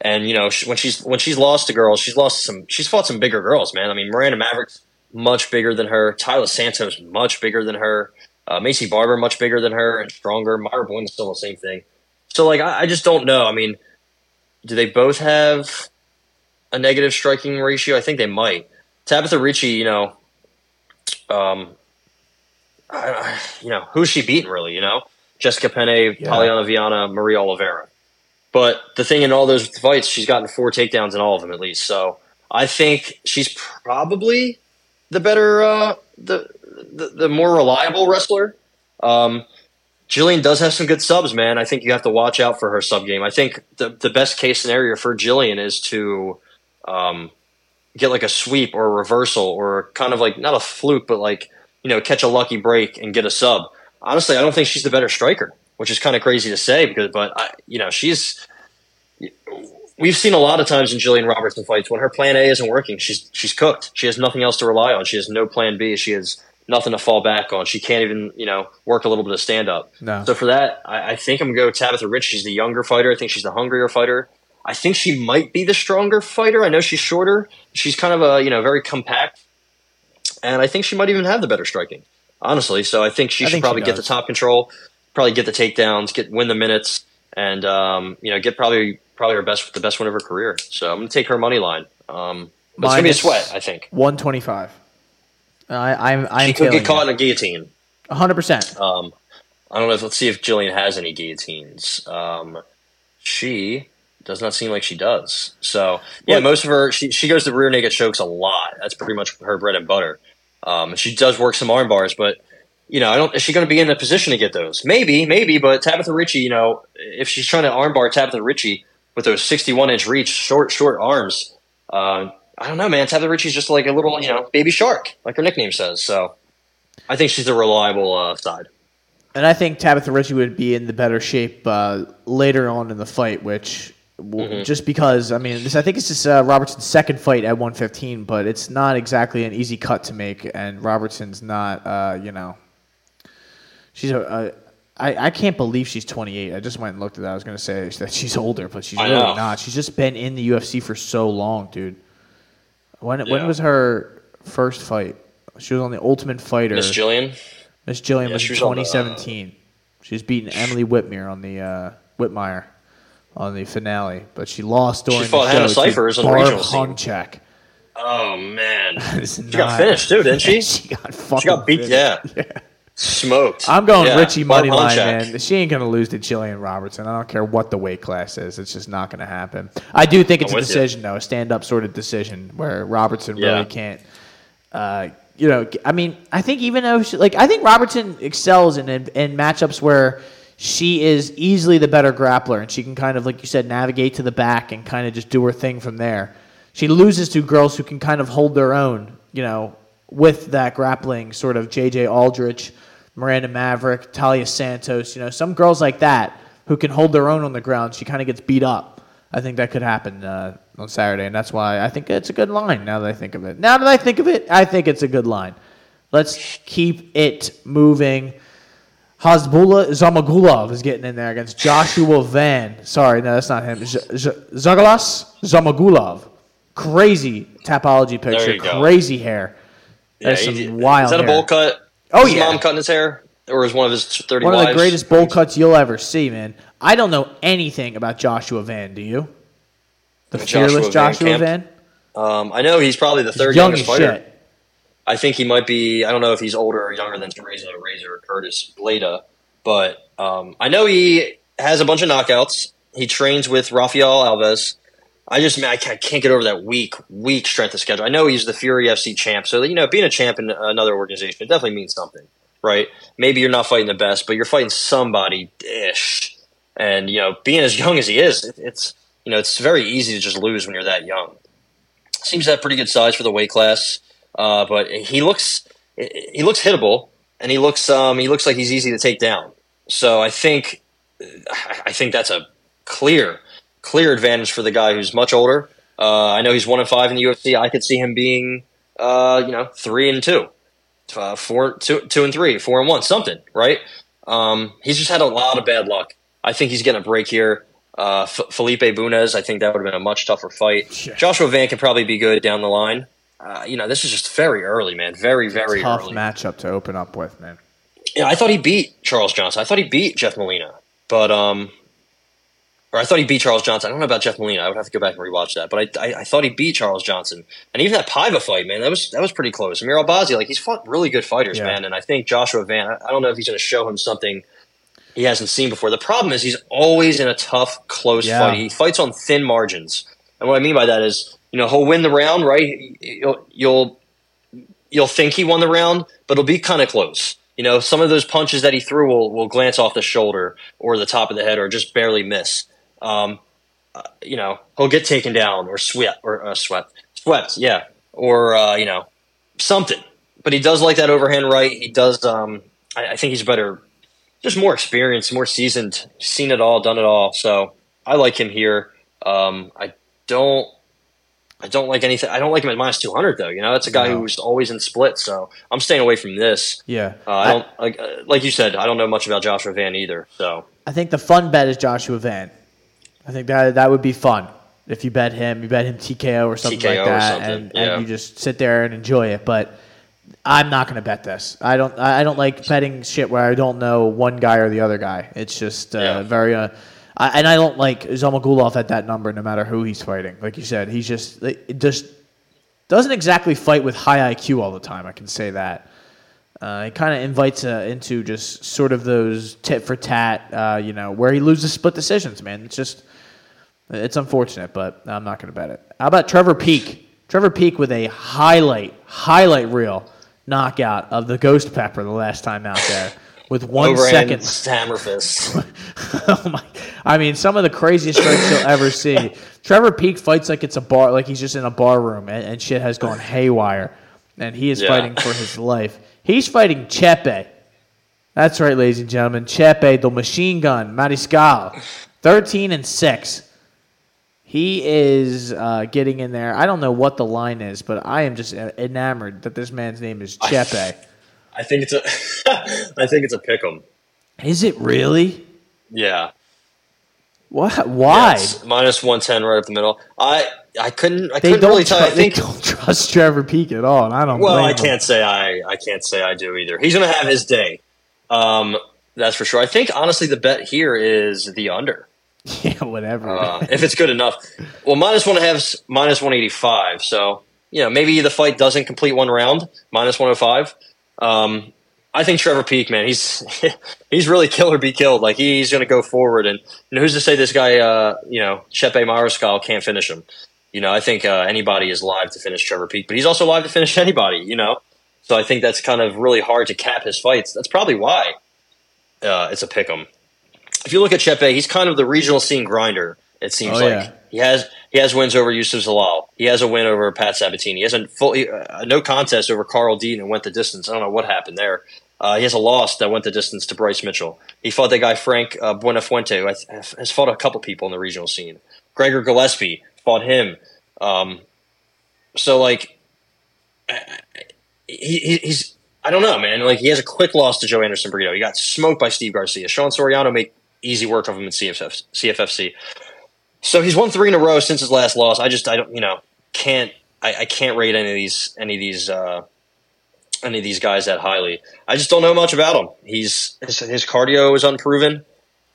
And you know she, when she's when she's lost to girls, she's lost some. She's fought some bigger girls, man. I mean, Miranda Maverick's much bigger than her. Talia Santos much bigger than her. Uh, Maycee Barber much bigger than her and stronger. Myra Boyne's still the same thing. So like I, I just don't know. I mean, do they both have a negative striking ratio? I think they might. Tabatha Ricci, you know, um, I, I- you know, who's she beating really? You know, Jessica Penne, Yeah. Polyana Viana, Maria Oliveira. But the thing in all those fights, she's gotten four takedowns in all of them at least. So I think she's probably the better, uh, the, the the more reliable wrestler. Um, Gillian does have some good subs, man. I think you have to watch out for her sub game. I think the the best case scenario for Gillian is to um, get like a sweep or a reversal or kind of like not a fluke, but like you know catch a lucky break and get a sub. Honestly, I don't think she's the better striker, which is kind of crazy to say because, but I, you know, she's. We've seen a lot of times in Gillian Robertson fights when her plan A isn't working, she's she's cooked. She has nothing else to rely on. She has no plan B. She has nothing to fall back on. She can't even you know work a little bit of stand up. No. So for that, I, I think I'm gonna go Tabatha Rich. She's the younger fighter. I think she's the hungrier fighter. I think she might be the stronger fighter. I know she's shorter. She's kind of a you know very compact, and I think she might even have the better striking. Honestly, so I think she I should think she probably get the top control, probably get the takedowns, get win the minutes, and um, you know get probably probably her best the best win of her career. So I'm gonna take her money line. Um, it's gonna be a sweat. I think One twenty five. I I'm I'm she could get caught in a guillotine. hundred percent. Um, I don't know. If, let's see if Gillian has any guillotines. Um, she does not seem like she does. So yeah, Well- most of her she she goes to rear naked chokes a lot. That's pretty much her bread and butter. Um, she does work some arm bars, but you know, I don't. Is she going to be in a position to get those? Maybe, maybe. But Tabatha Ricci, you know, if she's trying to armbar Tabatha Ricci with those sixty-one inch reach, short, short arms, uh, I don't know, man. Tabatha Ricci's just like a little, you know, baby shark, like her nickname says. So, I think she's a reliable uh, side. And I think Tabatha Ricci would be in the better shape uh, later on in the fight, which Mm-hmm. just because I mean, this I think it's just uh, Robertson's second fight at 115, but it's not exactly an easy cut to make, and Robertson's not, uh, you know, she's a. a I, I can't believe she's 28. I just went and looked at that. I was going to say that she's older, but she's really not. She's just been in the UFC for so long, dude. When when was her first fight? She was on the Ultimate Fighter. Miss Gillian. Miss Gillian Yeah, was she in was on the, uh, 2017. she was beating Emily Whitmire on the uh, Whitmire on the finale, but she lost during fought the Hannah show Cifers to on regional scene. Honchak. Oh man, [LAUGHS] she got finished too, didn't [LAUGHS] she? she got fucking She got beat. finished. Yeah, [LAUGHS] smoked. I'm going Yeah, Richie Barb money line, man. She ain't gonna lose to Gillian Robertson. I don't care what the weight class is. It's just not gonna happen. I do think it's I'm a with you. decision, though, a stand-up sort of decision where Robertson Yeah. really can't. Uh, you know, I mean, I think even though she, like I think Robertson excels in, in in matchups where she is easily the better grappler and she can kind of like you said navigate to the back and kind of just do her thing from there. She loses to girls who can kind of hold their own, you know, with that grappling sort of JJ Aldrich, Miranda Maverick, Talia Santos, you know, some girls like that who can hold their own on the ground. She kind of gets beat up. I think that could happen uh, on Saturday, and that's why I think it's a good line. Now that I think of it, now that I think of it, I think it's a good line. Let's keep it moving. Hasbullah Zhumagulov is getting in there against Joshua Van. Sorry, no, that's not him. Z- Z- Zhalgas Zhumagulov. Crazy topology picture. you go. Crazy hair. There's he- some wild. Is that a hair. bowl cut? Oh, his yeah. mom cutting his hair, or is one of his thirty One of the greatest bowl cuts you'll ever see, man. I don't know anything about Joshua Van. Do you? The Joshua fearless Van Joshua Camp? Van. Um, I know he's probably the third Young youngest fighter. shit. I think he might be. I don't know if he's older or younger than Teresa Razor or Curtis Blada, but um, I know he has a bunch of knockouts. He trains with Rafael Alves. I just I can't, get over that weak, weak strength of schedule. I know he's the Fury FC champ, so you know being a champ in another organization it definitely means something, right? Maybe you're not fighting the best, but you're fighting somebody ish. And you know, being as young as he is, it, it's you know it's very easy to just lose when you're that young. Seems to have pretty good size for the weight class, uh, but he looks he looks hittable, and he looks um, he looks like he's easy to take down. So I think I think that's a clear clear advantage for the guy who's much older. Uh, I know he's one and five in the UFC. I could see him being, uh, you know, three and two, uh, four, two, two and three, four and one, something, right? Um, he's just had a lot of bad luck. I think he's getting a break here. Uh, F- Felipe Bunes, I think that would have been a much tougher fight. Yeah. Joshua Van can probably be good down the line. Uh, you know, this is just very early, man. Very, very Tough early. matchup to open up with, man. Yeah, I thought he beat Charles Johnson. I thought he beat Jeff Molina, but um, or I thought he beat Charles Johnson. I don't know about Jeff Molina. I would have to go back and rewatch that. But I, I, I thought he beat Charles Johnson, and even that Paiva fight, man, that was that was pretty close. Amir Albazi, like he's fought really good fighters, Yeah. man, and I think Joshua Van. I, I don't know if he's going to show him something he hasn't seen before. The problem is he's always in a tough, close Yeah. fight. He fights on thin margins, and what I mean by that is, you know, he'll win the round, right? You'll you'll, you'll think he won the round, but it'll be kind of close. You know, some of those punches that he threw will, will glance off the shoulder or the top of the head or just barely miss. Um, uh, you know, he'll get taken down or swept or uh, swept, swept, yeah, or uh, you know, something. But he does like that overhand right. He does. Um, I, I think he's better, just more experienced, more seasoned, seen it all, done it all. So I like him here. Um, I don't. I don't like anything. I don't like him at minus two hundred though. You know, that's a guy No. who's always in splits. So I'm staying away from this. Yeah. Uh, I don't like, uh, like you said. I don't know much about Joshua Van either. So I think the fun bet is Joshua Van. I think that that would be fun if you bet him. You bet him TKO or something TKO like that, something, and, yeah. and you just sit there and enjoy it. But I'm not going to bet this. I don't. I don't like betting shit where I don't know one guy or the other guy. It's just uh, Yeah. very. Uh, I, and I don't like Zhumagulov at that number, no matter who he's fighting. Like you said, he's just just doesn't exactly fight with high IQ all the time. I can say that. Uh, it kind of invites uh, into just sort of those tit for tat, uh, you know, where he loses split decisions. Man, it's just it's unfortunate, but I'm not going to bet it. How about Trevor Peek? Trevor Peek with a highlight highlight reel knockout of the Ghost Pepper the last time out there with one overhand second. hammer fist. [LAUGHS] oh my! I mean, some of the craziest strikes you'll ever see. Trevor Peek fights like it's a bar, like he's just in a bar room, and, and shit has gone haywire, and he is Yeah. fighting for his life. He's fighting Chepe. That's right, ladies and gentlemen. Chepe, the machine gun, Mariscal, thirteen and six. He is uh, getting in there. I don't know what the line is, but I am just enamored that this man's name is Chepe. I think it's a. [LAUGHS] I think it's a pick'em. Is it really? Yeah. What? Why? Yes, minus one ten right up the middle. I I couldn't I They couldn't really tell. I think. they don't trust Trevor Peek at all, and I don't. Well, I can't say I I can't say I do either. He's going to have his day. Um, that's for sure. I think honestly the bet here is the under. [LAUGHS] Yeah, whatever. uh, if it's good enough. Well, minus one half's minus one eighty five. So you know maybe the fight doesn't complete one round. Minus one hundred five. Um, I think Trevor Peek, man, he's [LAUGHS] he's really kill or be killed. Like he's going to go forward, and you know, who's to say this guy, uh, you know, Chepe Mariscal can't finish him? You know, I think uh, anybody is live to finish Trevor Peek, but he's also live to finish [LAUGHS] anybody. You know, so I think that's kind of really hard to cap his fights. That's probably why uh, it's a pick 'em. If you look at Chepe, he's kind of the regional scene grinder. It seems Oh, like yeah. he has he has wins over Youssef Zalal. He has a win over Pat Sabatini. He has a full uh, no contest over Carl Dean and went the distance. I don't know what happened there. Uh, he has a loss that went the distance to Bryce Mitchell. He fought that guy Frank uh, Buenafuente, who has has fought a couple people in the regional scene. Gregor Gillespie fought him. Um, so like, he, he- he's I don't know, man. Like he has a quick loss to Joanderson Brito. He got smoked by Steve Garcia. Sean Soriano made easy work of him in CFF, CFFC. So he's won three in a row since his last loss. I just I don't you know can't I, I can't rate any of these any of these uh, any of these guys that highly. I just don't know much about him. He's his, his cardio is unproven.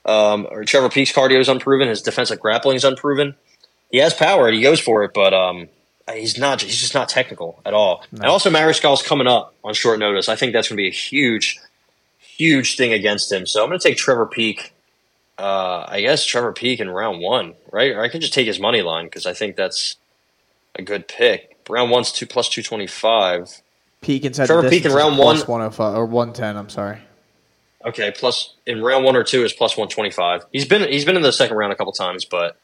Um, or Trevor Peek's cardio is unproven. His defensive grappling is unproven. He has power. He goes for it, but um, he's not. He's just not technical at all. And also, Mariscal's coming up on short notice. I think that's going to be a huge, huge thing against him. So I'm going to take Trevor Peek. Uh, I guess Trevor Peek in round one, right? Or I could just take his money line because I think that's a good pick. Round one's two plus two twenty five. Peek inside Trevor Peek in round plus one. 105 or 110. I'm sorry. Okay, plus in round one or two is plus one twenty five. He's been he's been in the second round a couple times, but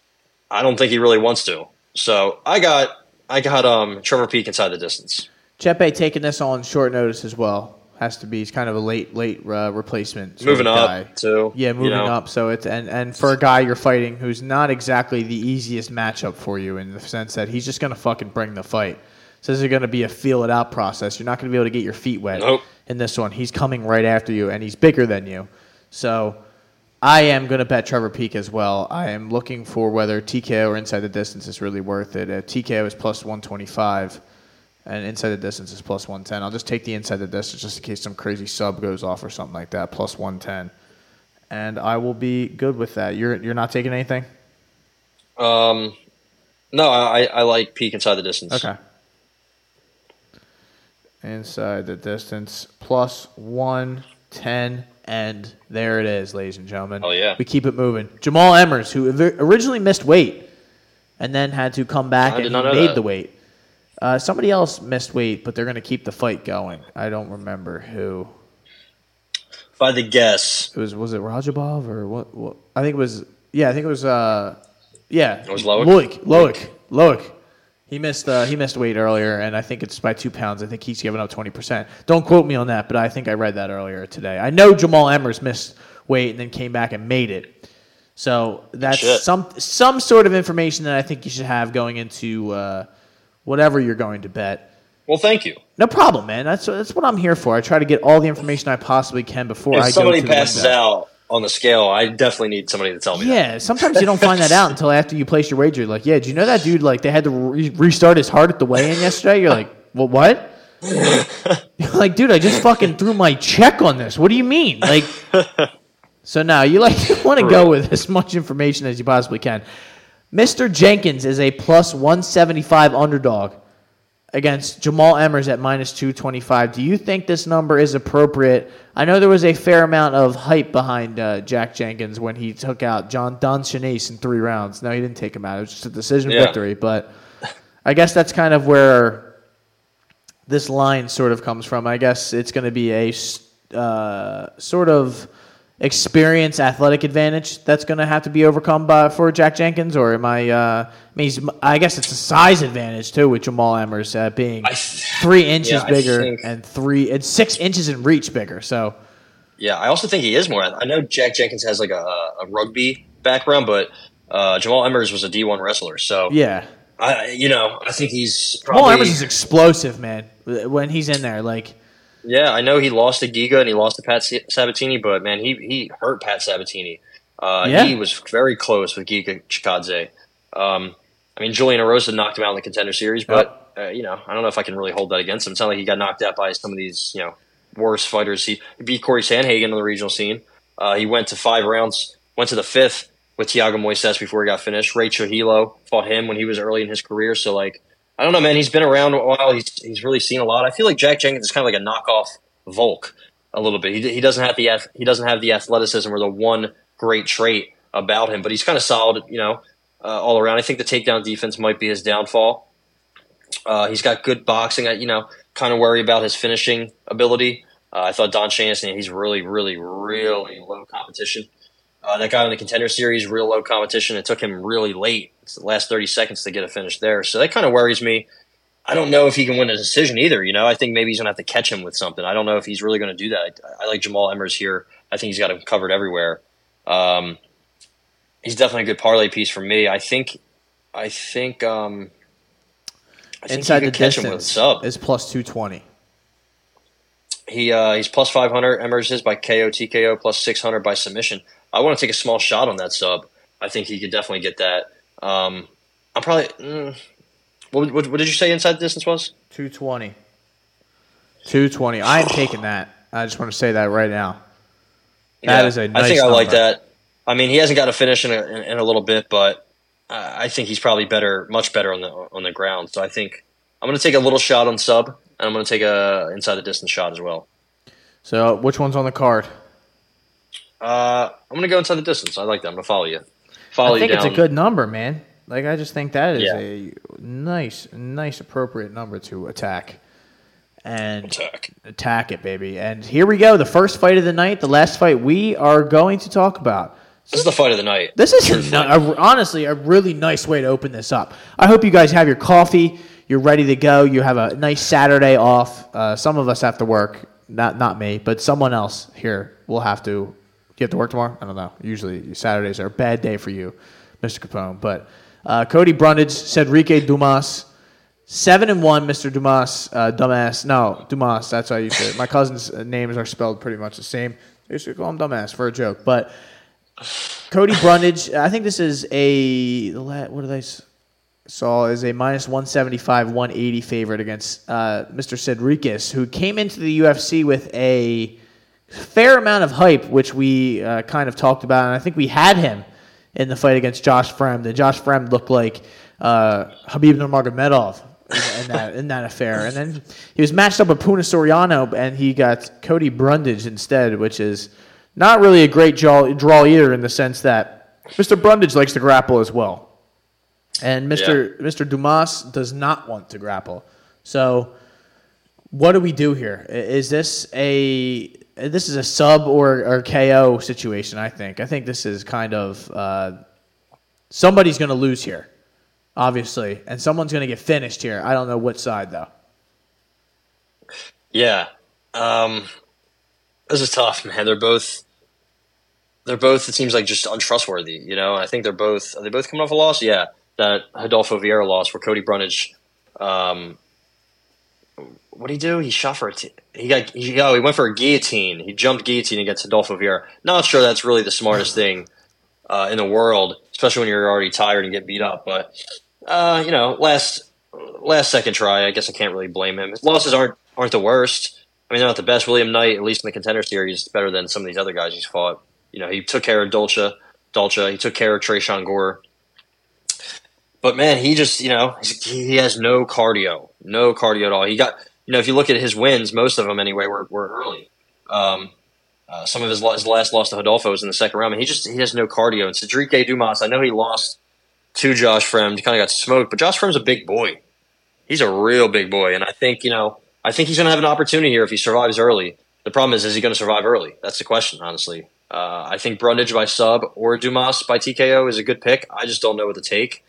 I don't think he really wants to. So I got I got um Trevor Peek inside the distance. Chepe taking this on short notice as well. Has to be. He's kind of a late late uh, replacement. Moving of up guy. too. Yeah, moving you know? up. So it's and and for a guy you're fighting who's not exactly the easiest matchup for you in the sense that he's just gonna fucking bring the fight. So this is gonna be a feel it out process. You're not gonna be able to get your feet wet Nope. in this one. He's coming right after you, and he's bigger than you. So I am gonna bet Trevor Peek as well. I am looking for whether TKO or inside the distance is really worth it. Uh, TKO is plus 125 and inside the distance is plus 110. I'll just take the inside the distance just in case some crazy sub goes off or something like that, plus 110. And I will be good with that. You're you're not taking anything? Um, no, I, I like Peek inside the distance. Okay. Inside the distance plus 110 and there it is, ladies and gentlemen. Oh, yeah. We keep it moving. Jamall Emmers who originally missed weight and then had to come back I and he made that. the weight. Uh, somebody else missed weight, but they're going to keep the fight going. I don't remember who. By the guess, It was was it Rajabov or what, what? I think it was yeah. I think it was uh yeah. It was Loic? Loic. Loic. Loic. He missed uh, he missed weight earlier, and I think it's by two pounds. I think he's given up twenty percent. Don't quote me on that, but I think I read that earlier today. I know Jamall Emmers missed weight and then came back and made it. So that's Shit. some some sort of information that I think you should have going into uh, whatever you're going to bet. well, thank you. No problem, man. That's that's what I'm here for. I try to get all the information I possibly can before If I somebody go to the passes out on the scale, I definitely need somebody to tell me. that. Yeah, sometimes you don't find that out until after you place your wager. Like, yeah, do you know that dude? Like, they had to re- restart his heart at the weigh-in yesterday. You're like, well, what? You're [LAUGHS] like, dude, I just fucking threw my check on this. What do you mean? Like, [LAUGHS] so now you like [LAUGHS] you want to go with as much information as you possibly can. Mr. Jenkins is a plus 175 underdog against Jamall Emmers at minus 225. Do you think this number is appropriate? I know there was a fair amount of hype behind uh, Jack Jenkins when he took out John Don Shainis in three rounds. No, he didn't take him out. It was just a decision Yeah. victory. But I guess that's kind of where this line sort of comes from. I guess it's going to be a uh, sort of experience athletic advantage that's going to have to be overcome by for Jack Jenkins, or am I? Uh, I mean, he's, I guess it's a size advantage too with Jamall Emmers uh, being I three inches yeah, bigger and three and six inches in reach bigger. So Yeah, I also think he is more. I know Jack Jenkins has like a, a rugby background, but uh, Jamall Emmers was a D one wrestler. So yeah, I, you know, I think he's Jamall probably. Emmers is explosive, man. When he's in there, like yeah, I know he lost to Giga and he lost to Pat Sabatini, but man, he he hurt Pat Sabatini. Uh, Yeah. He was very close with Giga Chikadze. Um, I mean, Julian Erosa knocked him out in the contender series, but uh, you know, I don't know if I can really hold that against him. It's not like he got knocked out by some of these you know worse fighters. He beat Cory Sandhagen on the regional scene. Uh, he went to five rounds, went to the fifth with Thiago Moises before he got finished. Ray Trujillo fought him when he was early in his career. So like, I don't know, man. He's been around a while. He's he's really seen a lot. I feel like Jack Jenkins is kind of like a knockoff Volk a little bit. He, he doesn't have the he doesn't have the athleticism or the one great trait about him, but he's kind of solid, you know, uh, all around. I think the takedown defense might be his downfall. Uh, he's got good boxing. I, you know, kind of worry about his finishing ability. Uh, I thought Don Shainis, he's really, really, really low competition. Uh, that got in the contender series, real low competition. It took him really late, it's the last 30 seconds to get a finish there. So that kind of worries me. I don't know if he can win a decision either. You know, I think maybe he's going to have to catch him with something. I don't know if he's really going to do that. I, I like Jamall Emmers here. I think he's got him covered everywhere. Um, he's definitely a good parlay piece for me. I think, I think, um, I think inside the catch him with distance sub. is plus two twenty. He uh, he's plus five hundred. Emmers is by KO TKO plus six hundred by submission. I want to take a small shot on that sub. I think he could definitely get that. Um, I'm probably. Mm, what, what, what did you say inside the distance was? 220. 220. I am taking that. I just want to say that right now. That is a nice I think I like that. I mean, he hasn't got a finish in a, in, in a little bit, but I think he's probably better, much better on the on the ground. So I think I'm going to take a little shot on sub, and I'm going to take a inside the distance shot as well. So, which one's on the card? Uh, I'm going to go inside the distance. I like that. I'm going to follow you. Follow I think you it's a good number, man. Like I just think that is Yeah. a nice, nice, appropriate number to attack and attack. attack it, baby. And here we go. The first fight of the night, the last fight we are going to talk about. This is the fight of the night. This is a, a- honestly a really nice way to open this up. I hope you guys have your coffee. You're ready to go. You have a nice Saturday off. Uh, some of us have to work not not me, but someone else here will have to. You have to work tomorrow? I don't know. Usually Saturdays are a bad day for you, Mr. Capone. But uh, Cody Brundage, Sedriques Dumas, seven and one. Mr. Dumas, uh, dumbass. No, Dumas. That's how you say it. My cousin's names are spelled pretty much the same. They used to call him dumbass for a joke, but. Cody Brundage, I think this is a what did I saw is a minus 175, 180 favorite against uh, Mr. Sedriques, who came into the UFC with a fair amount of hype, which we uh, kind of talked about, and I think we had him in the fight against Josh Fremd, and Josh Fremd looked like uh, Khabib Nurmagomedov in, in that in that affair, and then he was matched up with Puna Soriano, and he got Cody Brundage instead, which is not really a great draw, draw either in the sense that Mr. Brundage likes to grapple as well. And Mr. Mr. Dumas does not want to grapple. So what do we do here? Is this a this is a sub or, or KO situation, I think. I think this is kind of uh, somebody's going to lose here, obviously, and someone's going to get finished here. I don't know which side though. Yeah. Um, this is tough, man. They're both they're both it seems like just untrustworthy, you know. I think they're both are they both coming off a loss? Yeah. That Rodolfo Vieira loss where Cody Brundage um what did he do? He shot for a t- he got he, oh, he went for a guillotine. He jumped guillotine against Rodolfo Vieira. Not sure that's really the smartest thing uh, in the world, especially when you're already tired and get beat up. But uh, you know, last last second try, I guess I can't really blame him. His losses aren't aren't the worst. I mean, they're not the best. William Knight, at least in the contender series, is better than some of these other guys he's fought. You know, he took care of Dolce, Dolce. He took care of Tresean Gore. But man, he just you know he has no cardio, no cardio at all. He got you know if you look at his wins, most of them anyway were, were early. Um, uh, some of his, his last loss to Rodolfo was in the second round, and he just he has no cardio. And Sedriques Dumas, I know he lost to Josh Fremd, he kind of got smoked, but Josh Fremd's a big boy. He's a real big boy, and I think you know I think he's going to have an opportunity here if he survives early. The problem is, is he going to survive early? That's the question, honestly. Uh, I think Brundage by sub or Dumas by TKO is a good pick. I just don't know what to take.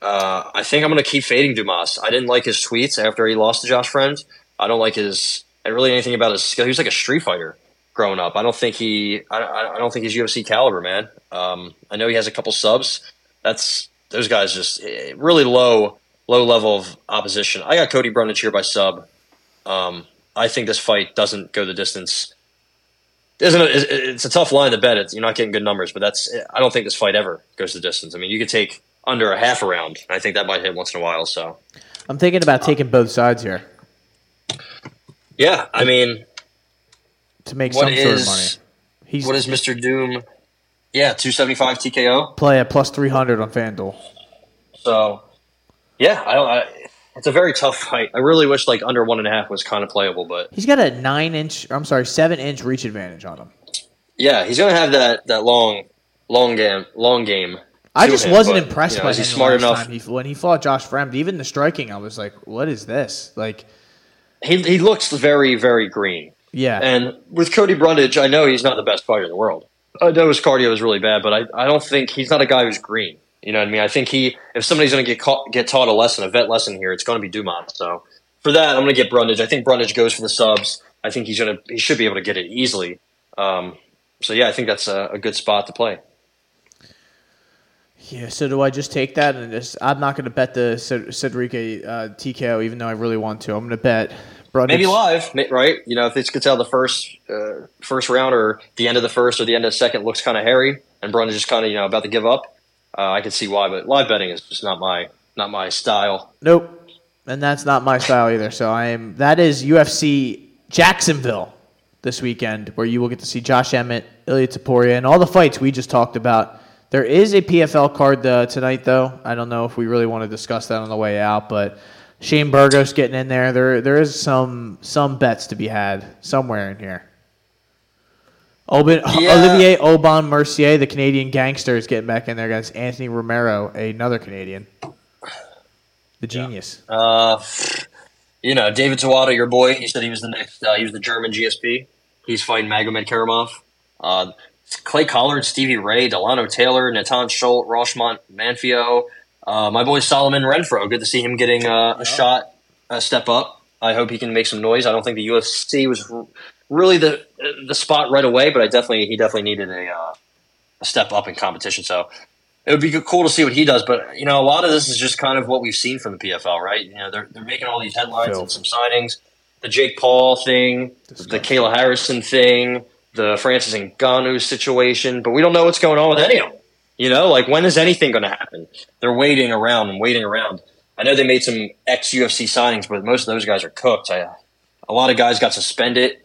Uh, I think I'm going to keep fading Dumas. I didn't like his tweets after he lost to Josh Fremd. I don't like his really anything about his skill. He was like a street fighter growing up. I don't think he. I, I don't think he's UFC caliber, man. Um, I know he has a couple subs. That's those guys just eh, really low low level of opposition. I got Cody Brundage here by sub. Um, I think this fight doesn't go the distance. Isn't it, it's a tough line to bet. It you're not getting good numbers, but that's I don't think this fight ever goes the distance. I mean, you could take under a half a round. I think that might hit once in a while. So I'm thinking about taking both sides here yeah, I mean, to make some sort of money. He's what is Mr. Doom? Yeah, two seventy five TKO. play at plus 300 on FanDuel. So yeah, I don't. I, it's a very tough fight. I really wish like under one and a half was kind of playable, but He's got a nine inch, I'm sorry, seven inch reach advantage on him. yeah, he's gonna have that that long long game long game. I just him, wasn't but, impressed you know, by him smart enough? time he, when he fought Josh Fremd. Even the striking, I was like, "What is this?" Like, He he looks very very green. yeah, And with Cody Brundage, I know he's not the best fighter in the world. I know his cardio is really bad, but I, I don't think he's not a guy who's green. You know what I mean? I think he if somebody's going to get caught, get taught a lesson, a vet lesson here, it's going to be Dumont. So for that, I'm going to get Brundage. I think Brundage goes for the subs. I think he's going to he should be able to get it easily. Um, so yeah, I think that's a, a good spot to play. Yeah. So do I just take that and just? I'm not going to bet the Ced- Sedriques uh, TKO, even though I really want to. I'm going to bet Brundage. Maybe live, right? You know, if this gets out of the first uh, first round or the end of the first or the end of the second looks kind of hairy, and Brundage is just kind of you know about to give up, uh, I can see why. But live betting is just not my not my style. Nope, and that's not my style either. So I am. That is UFC Jacksonville this weekend, where you will get to see Josh Emmett, Ilia Topuria, and all the fights we just talked about. There is a PFL card uh, tonight, though. I don't know if we really want to discuss that on the way out, but Shane Burgos getting in there. There, there is some some bets to be had somewhere in here. Aubin, Yeah. Olivier Aubin Mercier, the Canadian gangster, is getting back in there against Anthony Romero, another Canadian. The genius. Uh, you know, David Zawada, your boy. He said he was the next. Uh, he was the German GSP. He's fighting Magomed Karamov. Uh, Clay Collard, Stevie Ray, Delano Taylor, Natan Schulte, Raush Manfio. Uh, my boy Solomon Renfro. Good to see him getting uh, a shot, a step up. I hope he can make some noise. I don't think the UFC was r- really the the spot right away, but I definitely he definitely needed a, uh, a step up in competition. So it would be cool to see what he does. But you know, a lot of this is just kind of what we've seen from the PFL, right? You know, they're they're making all these headlines Phil. and some signings. The Jake Paul thing, the Kayla Harrison thing, the Francis Ngannou situation, but we don't know what's going on with any of them. You know, like when is anything going to happen? They're waiting around and waiting around. I know they made some ex UFC signings, but most of those guys are cooked. I, a lot of guys got suspended.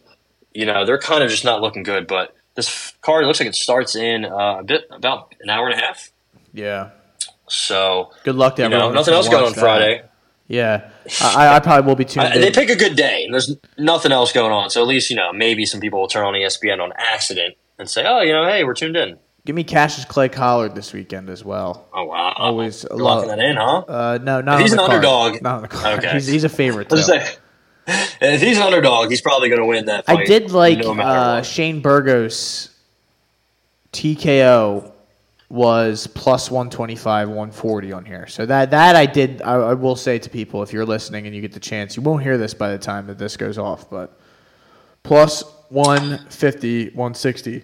You know, they're kind of just not looking good. But this card looks like it starts in uh, a bit about an hour and a half. Yeah. So Good luck to you know, everyone. nothing else gonna on that. Friday. Yeah. I, I probably will be tuned I, in. they pick a good day, and there's nothing else going on. So at least you know maybe some people will turn on ESPN on accident and say, "Oh, you know, hey, we're tuned in." Give me Cassius Clay Collard this weekend as well. Oh wow, Always You're lot- locking that in, huh? Uh, no, not He's on the an card. underdog. Not on the card. Okay. He's, he's a favorite. Though. if he's an underdog, he's probably going to win that. Fight, I did like no uh. Shane Burgos TKO was plus 125, 140 on here. So that that I did I, I will say to people if you're listening and you get the chance, you won't hear this by the time that this goes off, but plus 150, 160.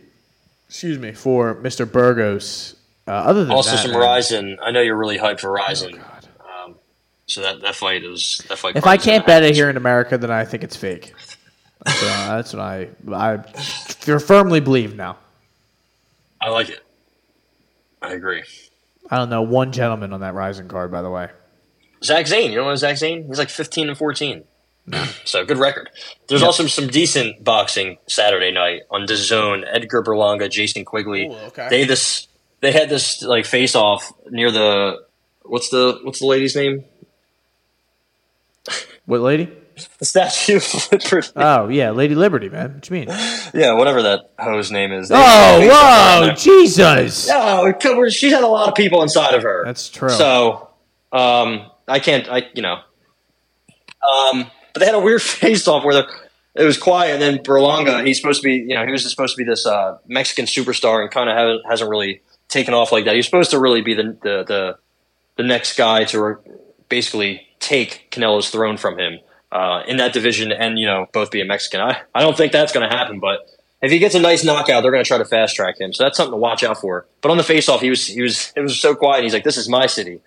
Excuse me for Mr. Burgos. Uh, other than Also, that, some Rizin. I know you're really hyped for Oh, Rizin. God. um, so that that fight is that fight. If I can't bet it here in America, then I think it's fake. That's what, I, that's what I I firmly believe now. I like it. I agree. I don't know one gentleman on that Rizin card, by the way. Zach Zane, you know what Zach Zane? He's like 15 and 14. [CLEARS THROAT] so good record. There's also some decent boxing Saturday night on the zone. Edgar Berlanga, Jason Quigley. Ooh, okay. They this they had this like face off near the what's the what's the lady's name? What lady? The Statue of Liberty. Oh yeah, Lady Liberty, man. What you mean? yeah, whatever that hoe's name is. They- Oh they face off down whoa. Jesus! No, it covered- she's had a lot of people inside of her. That's true. So, um, I can't, I you know, um, but they had a weird [LAUGHS] face off where it was quiet, and then Berlanga, he's supposed to be, you know, he was supposed to be this uh, Mexican superstar, and kind of hasn't, hasn't really taken off like that. He's supposed to really be the the the, the next guy to basically take Canelo's throne from him uh, in that division, and you know, both be a Mexican. I I don't think that's going to happen, but. If he gets a nice knockout, they're going to try to fast track him. So that's something to watch out for. But on the face off, he was he was it was so quiet. He's like, "This is my city."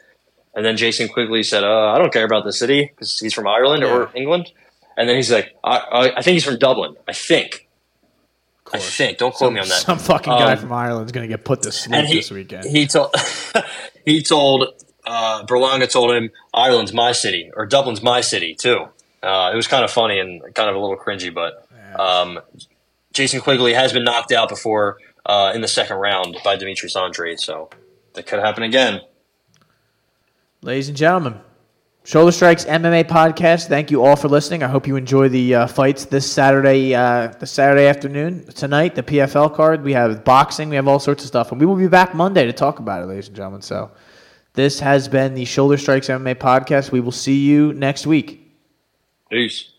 And then Jason Quigley said, uh, "I don't care about the city because he's from Ireland or England." And then he's like, I, I, "I think he's from Dublin. I think. I think. Don't quote me on that." Some fucking guy Um, from Ireland's gonna get put to sleep he, this weekend. he told [LAUGHS] he told uh, Berlanga told him Ireland's my city or Dublin's my city too. Uh, it was kind of funny and kind of a little cringy, but um, Jason Quigley has been knocked out before uh, in the second round by Demetrius Andrade, so that could happen again. Ladies and gentlemen, Shoulder Strikes MMA podcast. Thank you all for listening. I hope you enjoy the uh, fights this Saturday, uh, the Saturday afternoon tonight. The PFL card. We have boxing. We have all sorts of stuff, and we will be back Monday to talk about it, ladies and gentlemen. So, this has been the Shoulder Strikes MMA podcast. We will see you next week. Peace.